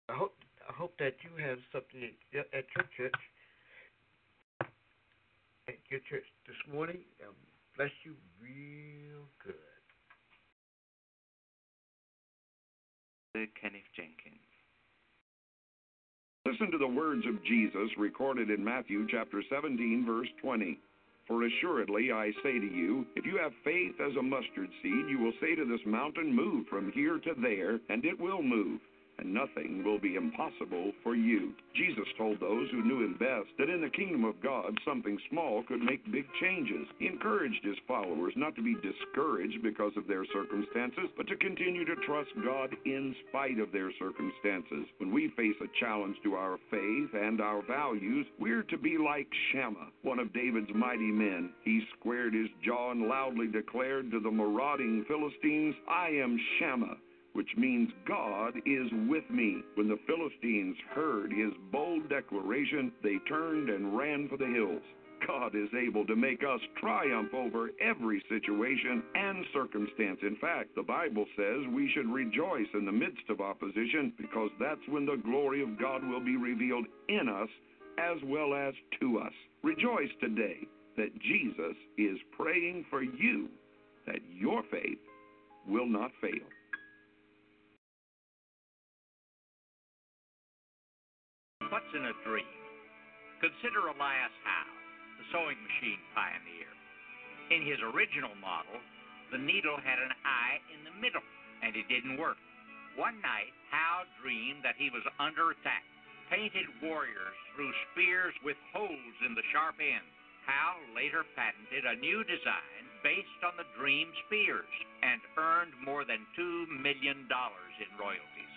I hope I hope that you have something at, at your church, at your church this morning. Um, bless you real good. Kenneth Jenkins. Listen to the words of Jesus recorded in Matthew chapter 17, verse 20. For assuredly I say to you, if you have faith as a mustard seed, you will say to this mountain, Move from here to there, and it will move and nothing will be impossible for you. Jesus told those who knew him best that in the kingdom of God, something small could make big changes. He encouraged his followers not to be discouraged because of their circumstances, but to continue to trust God in spite of their circumstances. When we face a challenge to our faith and our values, we're to be like Shammah, one of David's mighty men. He squared his jaw and loudly declared to the marauding Philistines, I am Shammah which means God is with me. When the Philistines heard his bold declaration, they turned and ran for the hills. God is able to make us triumph over every situation and circumstance. In fact, the Bible says we should rejoice in the midst of opposition because that's when the glory of God will be revealed in us as well as to us. Rejoice today that Jesus is praying for you that your faith will not fail. What's in a dream? Consider Elias Howe, the sewing machine pioneer. In his original model, the needle had an eye in the middle, and it didn't work. One night, Howe dreamed that he was under attack. Painted warriors threw spears with holes in the sharp ends. Howe later patented a new design based on the dream spears and earned more than $2 million in royalties.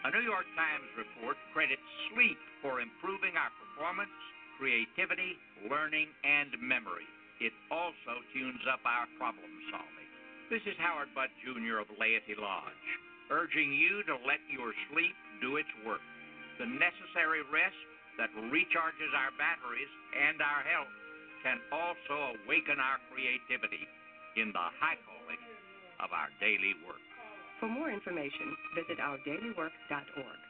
A New York Times report credits sleep for improving our performance, creativity, learning, and memory. It also tunes up our problem solving. This is Howard Butt Jr. of Laity Lodge, urging you to let your sleep do its work. The necessary rest that recharges our batteries and our health can also awaken our creativity in the high calling of our daily work. For more information, visit ourdailywork.org.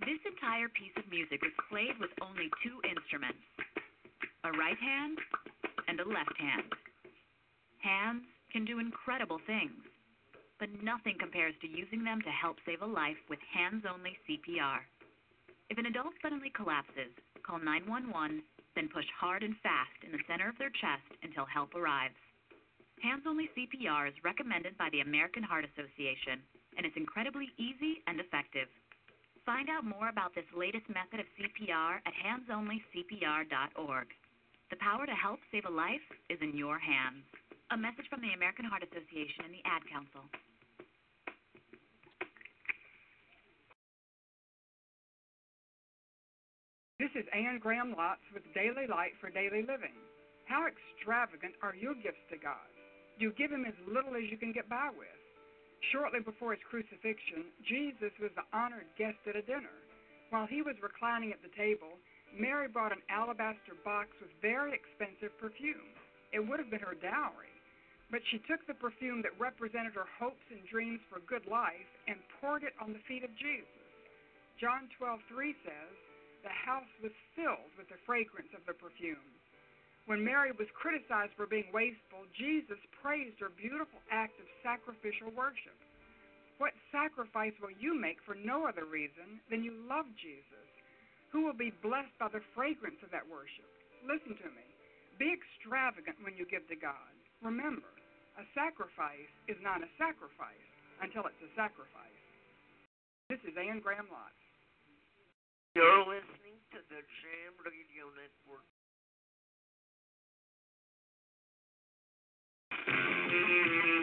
This entire piece of music was played with only two instruments a right hand and a left hand. Hands can do incredible things but nothing compares to using them to help save a life with hands-only CPR. If an adult suddenly collapses, call 911, then push hard and fast in the center of their chest until help arrives. Hands-only CPR is recommended by the American Heart Association, and it's incredibly easy and effective. Find out more about this latest method of CPR at handsonlycpr.org. The power to help save a life is in your hands. A message from the American Heart Association and the Ad Council. This is Anne Graham Lotz with Daily Light for Daily Living. How extravagant are your gifts to God? You give Him as little as you can get by with. Shortly before His crucifixion, Jesus was the honored guest at a dinner. While he was reclining at the table, Mary brought an alabaster box with very expensive perfume. It would have been her dowry. But she took the perfume that represented her hopes and dreams for a good life and poured it on the feet of Jesus. John 12:3 says, the house was filled with the fragrance of the perfume. When Mary was criticized for being wasteful, Jesus praised her beautiful act of sacrificial worship. What sacrifice will you make for no other reason than you love Jesus? Who will be blessed by the fragrance of that worship? Listen to me. Be extravagant when you give to God. Remember, a sacrifice is not a sacrifice until it's a sacrifice. This is Anne Graham Lotz. You're listening to the Jam Radio Network. Thank you.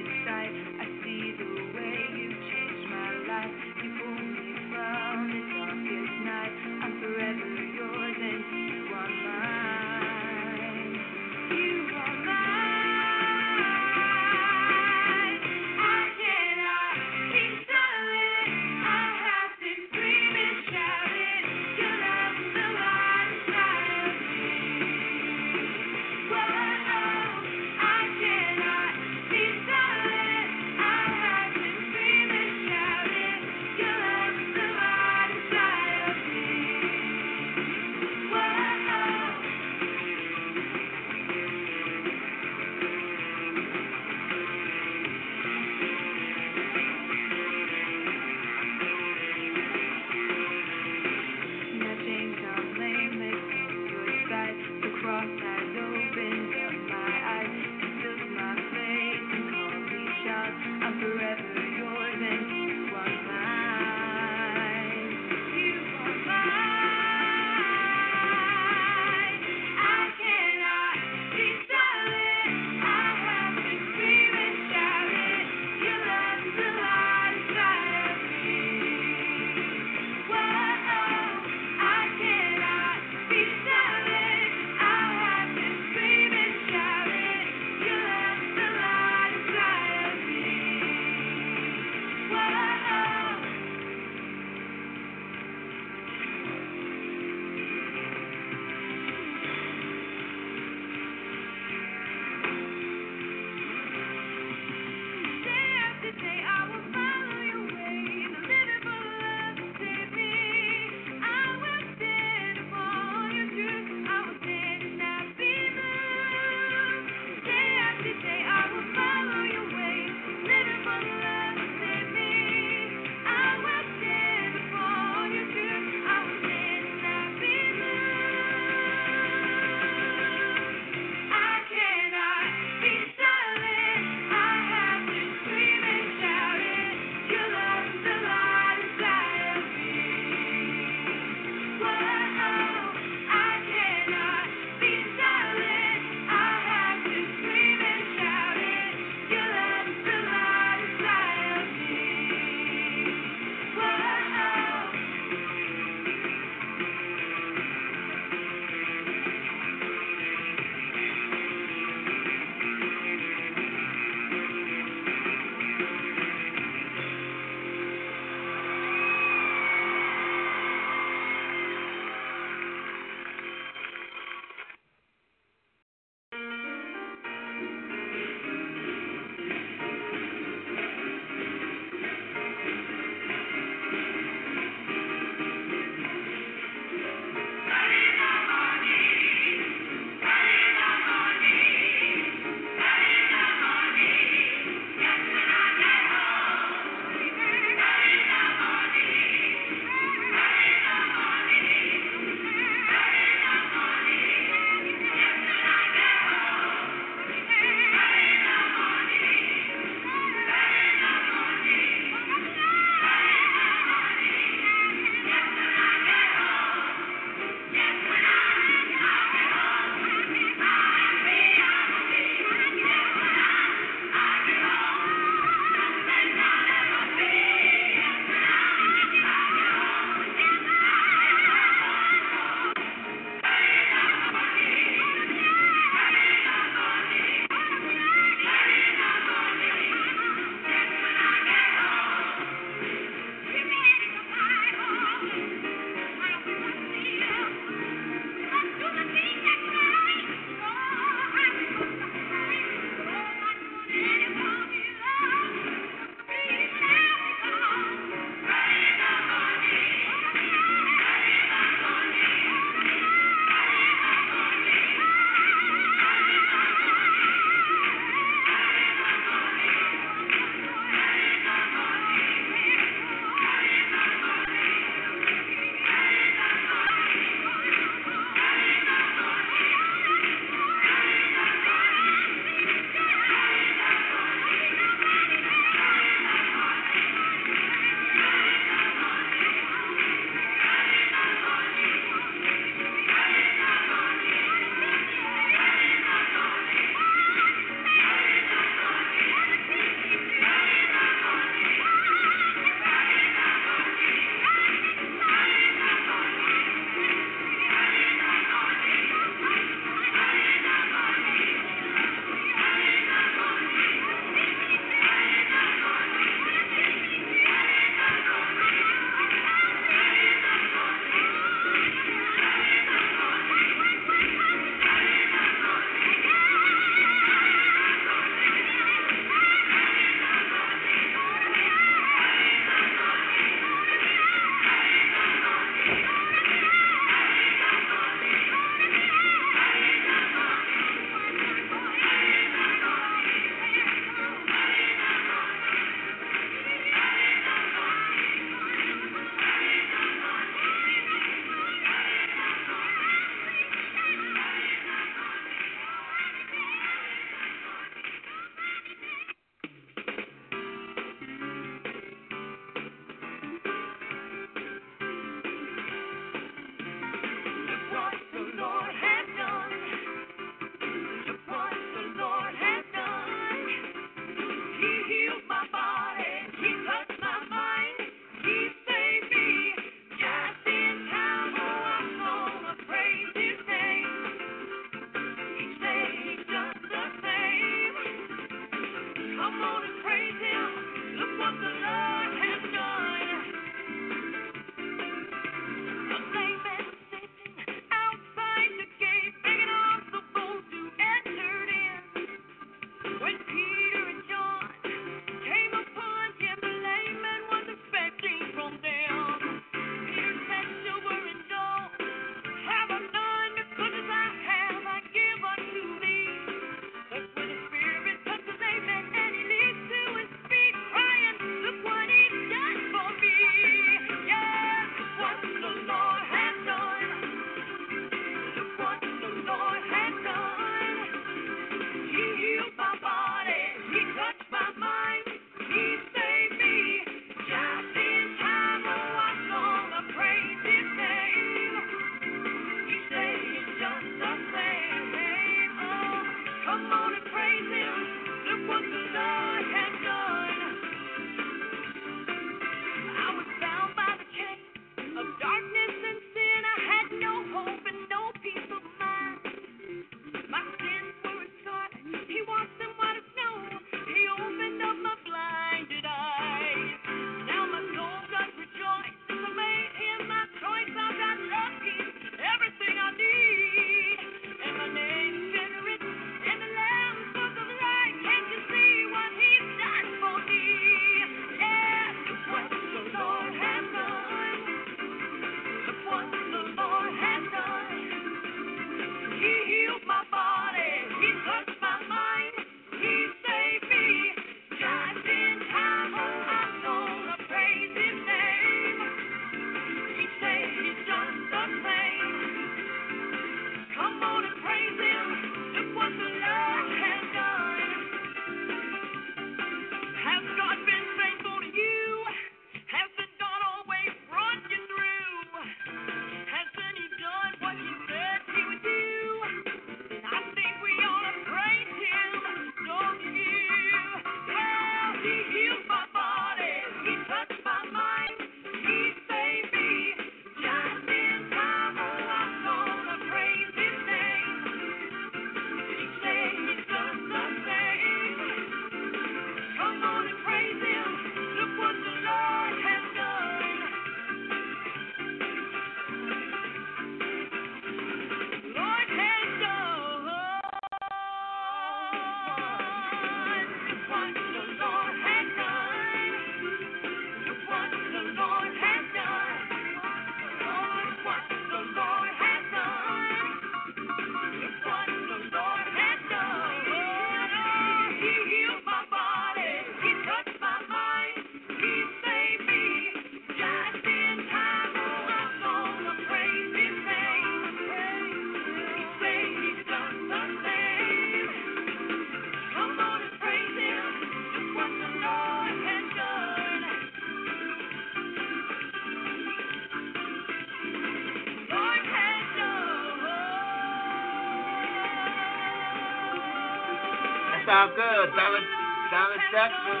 Sounds good. Dollar, Dollar Jackson.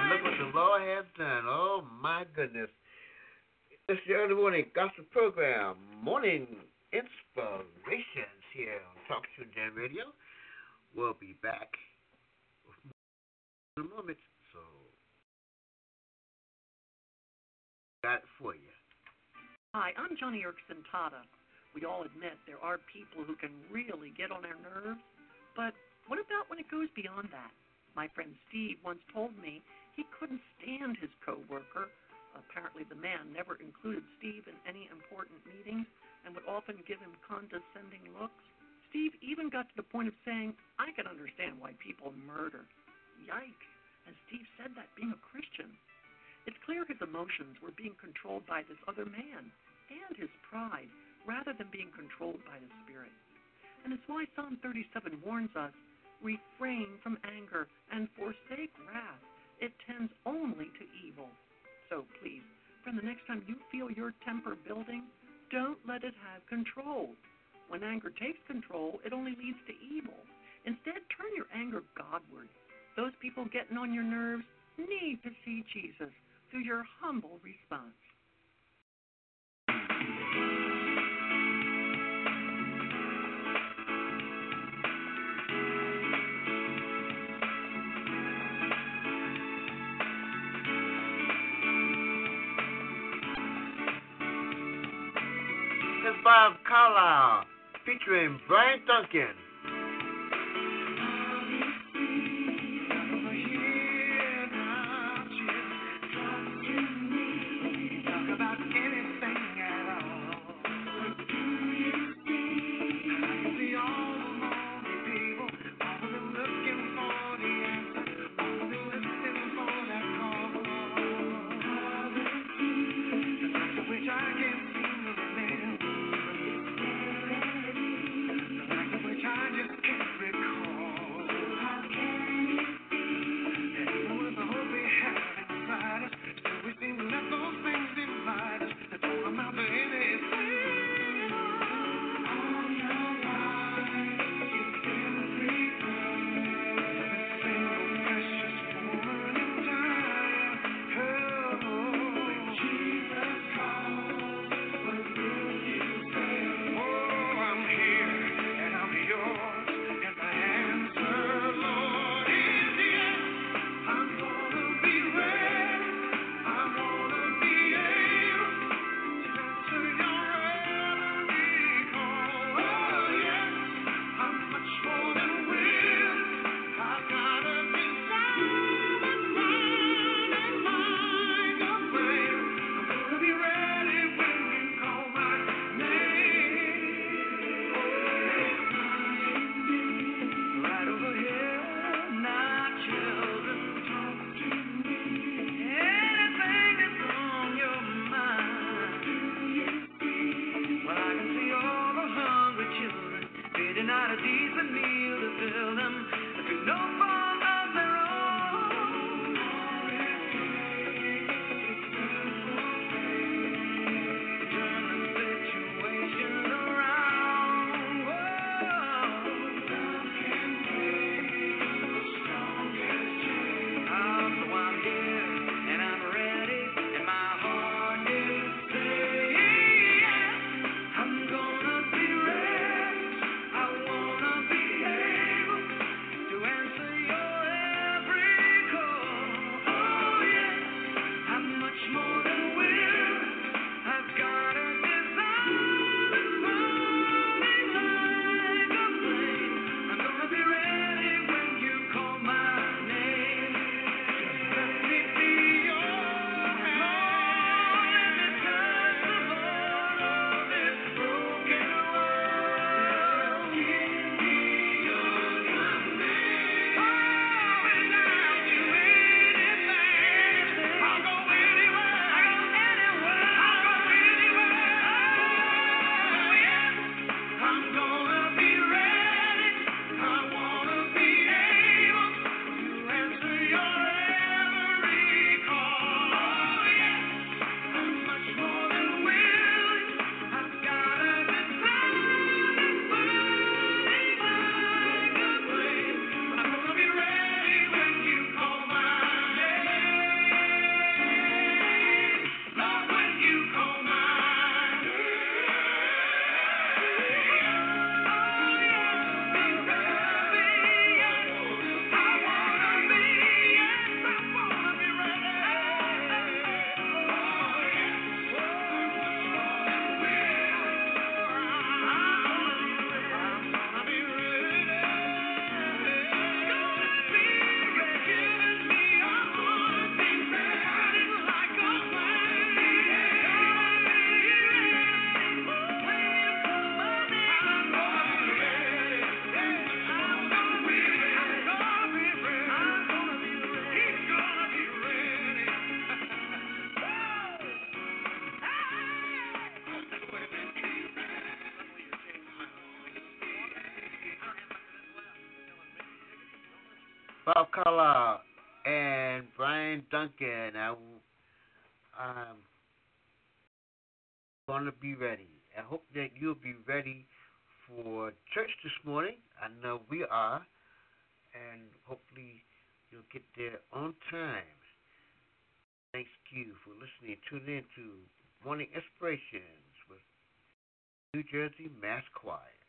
And look what the Lord has done. Oh, my goodness. Is the early morning gospel program, Morning Inspirations here on Talk to Jam Radio. We'll be back in a moment. So, got it for you. Hi, I'm Joni Eareckson Tada. We all admit there are people who can control. When anger takes control, it only leads to evil. Instead, turn your anger Godward. Those people getting on your nerves need to see Jesus through your humble response. Is Carlisle featuring Brian Duncan. McCullough and Brian Duncan. I, I'm going to be ready. I hope that you'll be ready for church this morning. I know we are, and hopefully you'll get there on time. Thanks you for listening. Tune in to Morning Inspirations with New Jersey Mass Choir.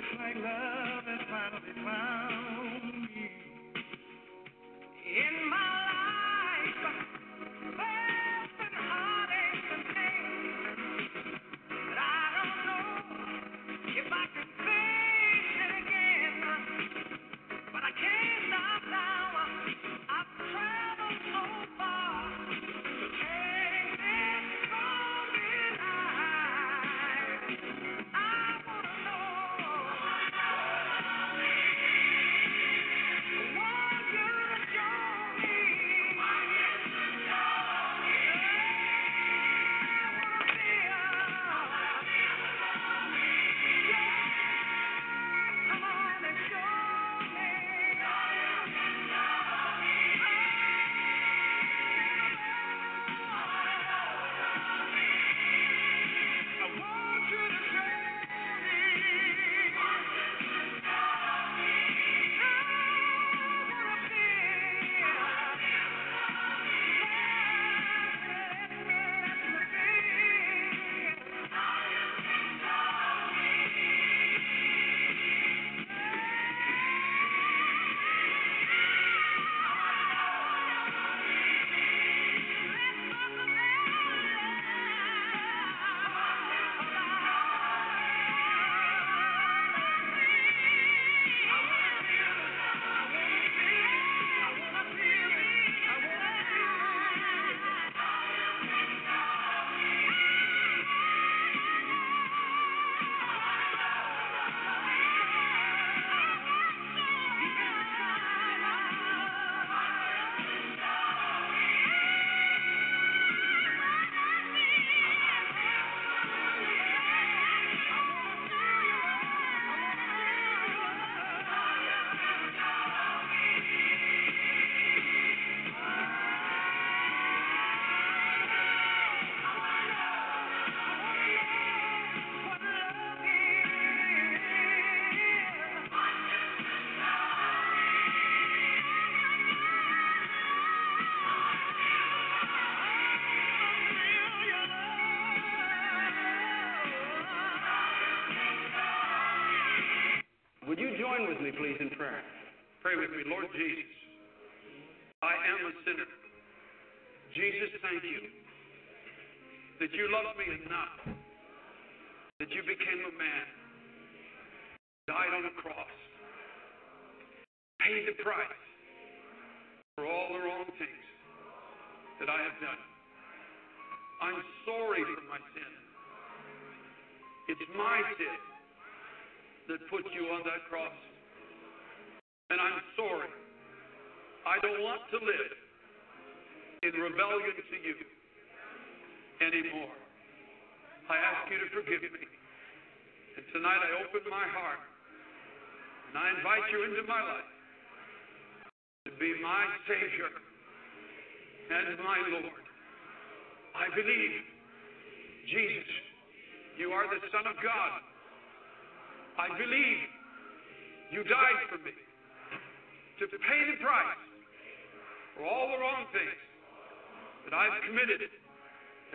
looks like love finally found me. In my You join with me, please, in prayer? Pray with me, Lord Jesus. I am a sinner. Jesus, thank you that you loved me enough, forgive me. And tonight I open my heart and I invite you into my life to be my Savior and my Lord. I believe, Jesus, you are the Son of God. I believe you died for me to pay the price for all the wrong things that I've committed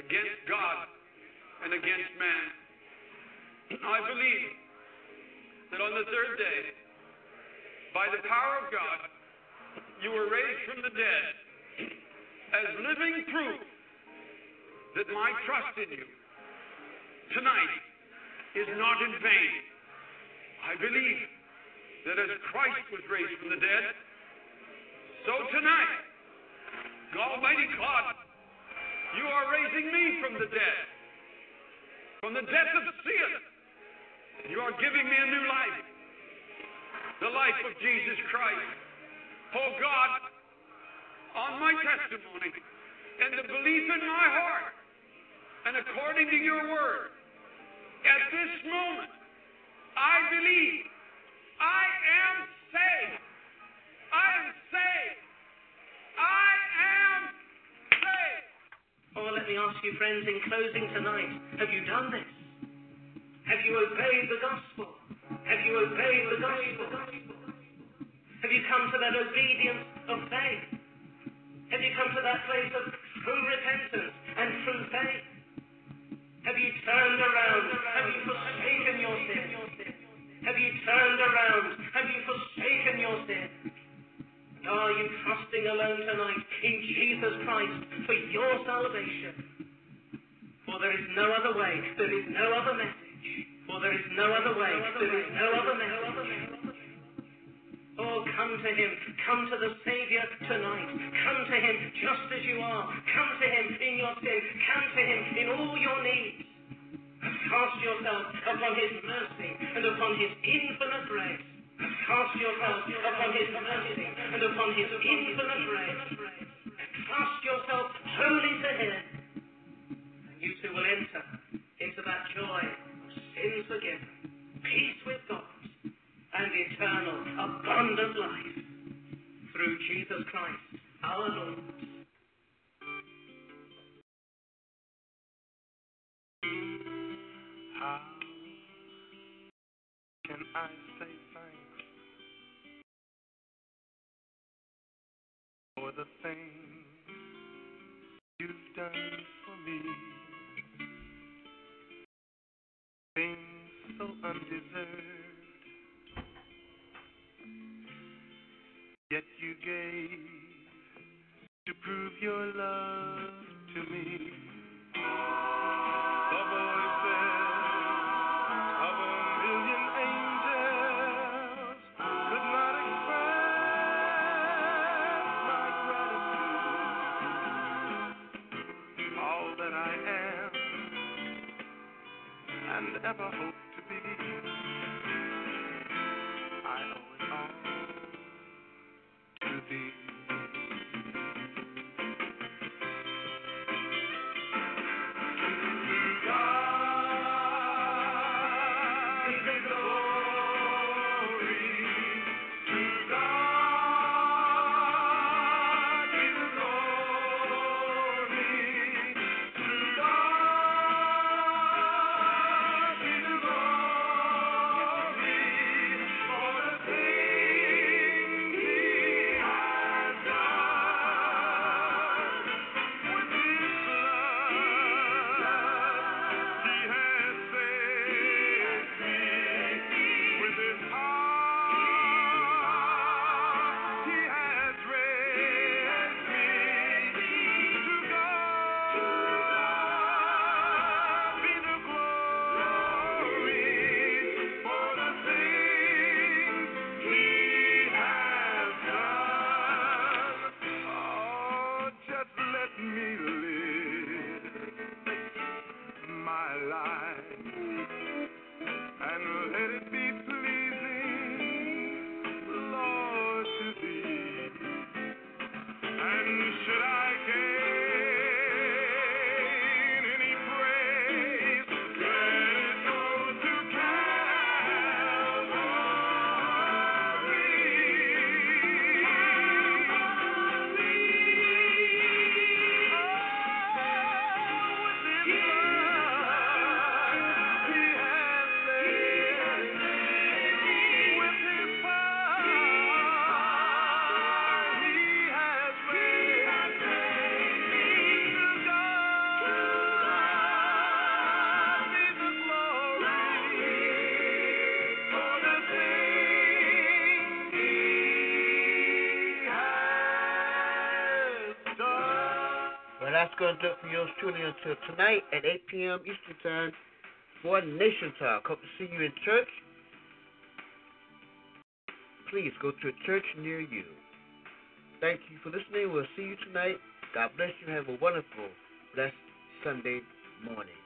against God and against man. I believe that on the third day, by the power of God, you were raised from the dead as living proof that my trust in you tonight is not in vain. I believe that as Christ was raised from the dead, so tonight, Almighty God, you are raising me from the dead, from the death of sin. You are giving me a new life, the life of Jesus Christ. Oh God, on my testimony and the belief in my heart, and according to your word, at this moment, I believe I am saved. I am saved. I. Oh, let me ask you, friends, in closing tonight, have you done this? Have you obeyed the gospel? Have you obeyed the gospel? Have you come to that obedience of faith? Have you come to that place of true repentance and true faith? Have you turned around? Have you forsaken your sin? Have you turned around? Have you forsaken your sin? And are you trusting alone tonight in Jesus Christ for your salvation? For there is no other way, there is no other message. For there is no other way, there is no other message. Oh, come to Him. Come to the Savior tonight. Come to Him just as you are. Come to Him in your sin. Come to Him in all your needs. Cast yourself upon His mercy and upon His infinite grace. Cast yourself upon His mercy and upon His infinite grace. Cast yourself wholly to Him. And you too will enter into that joy of sins forgiven, peace with God, and eternal, abundant life through Jesus Christ our Lord. How can I say for the things you've done for me? Things so undeserved, yet you gave to prove your love to me. Ever hope going to do it for yours in until tonight at 8 p.m. Eastern Time for Nation Talk. Hope to see you in church. Please go to a church near you. Thank you for listening. We'll see you tonight. God bless you. Have a wonderful, blessed Sunday morning.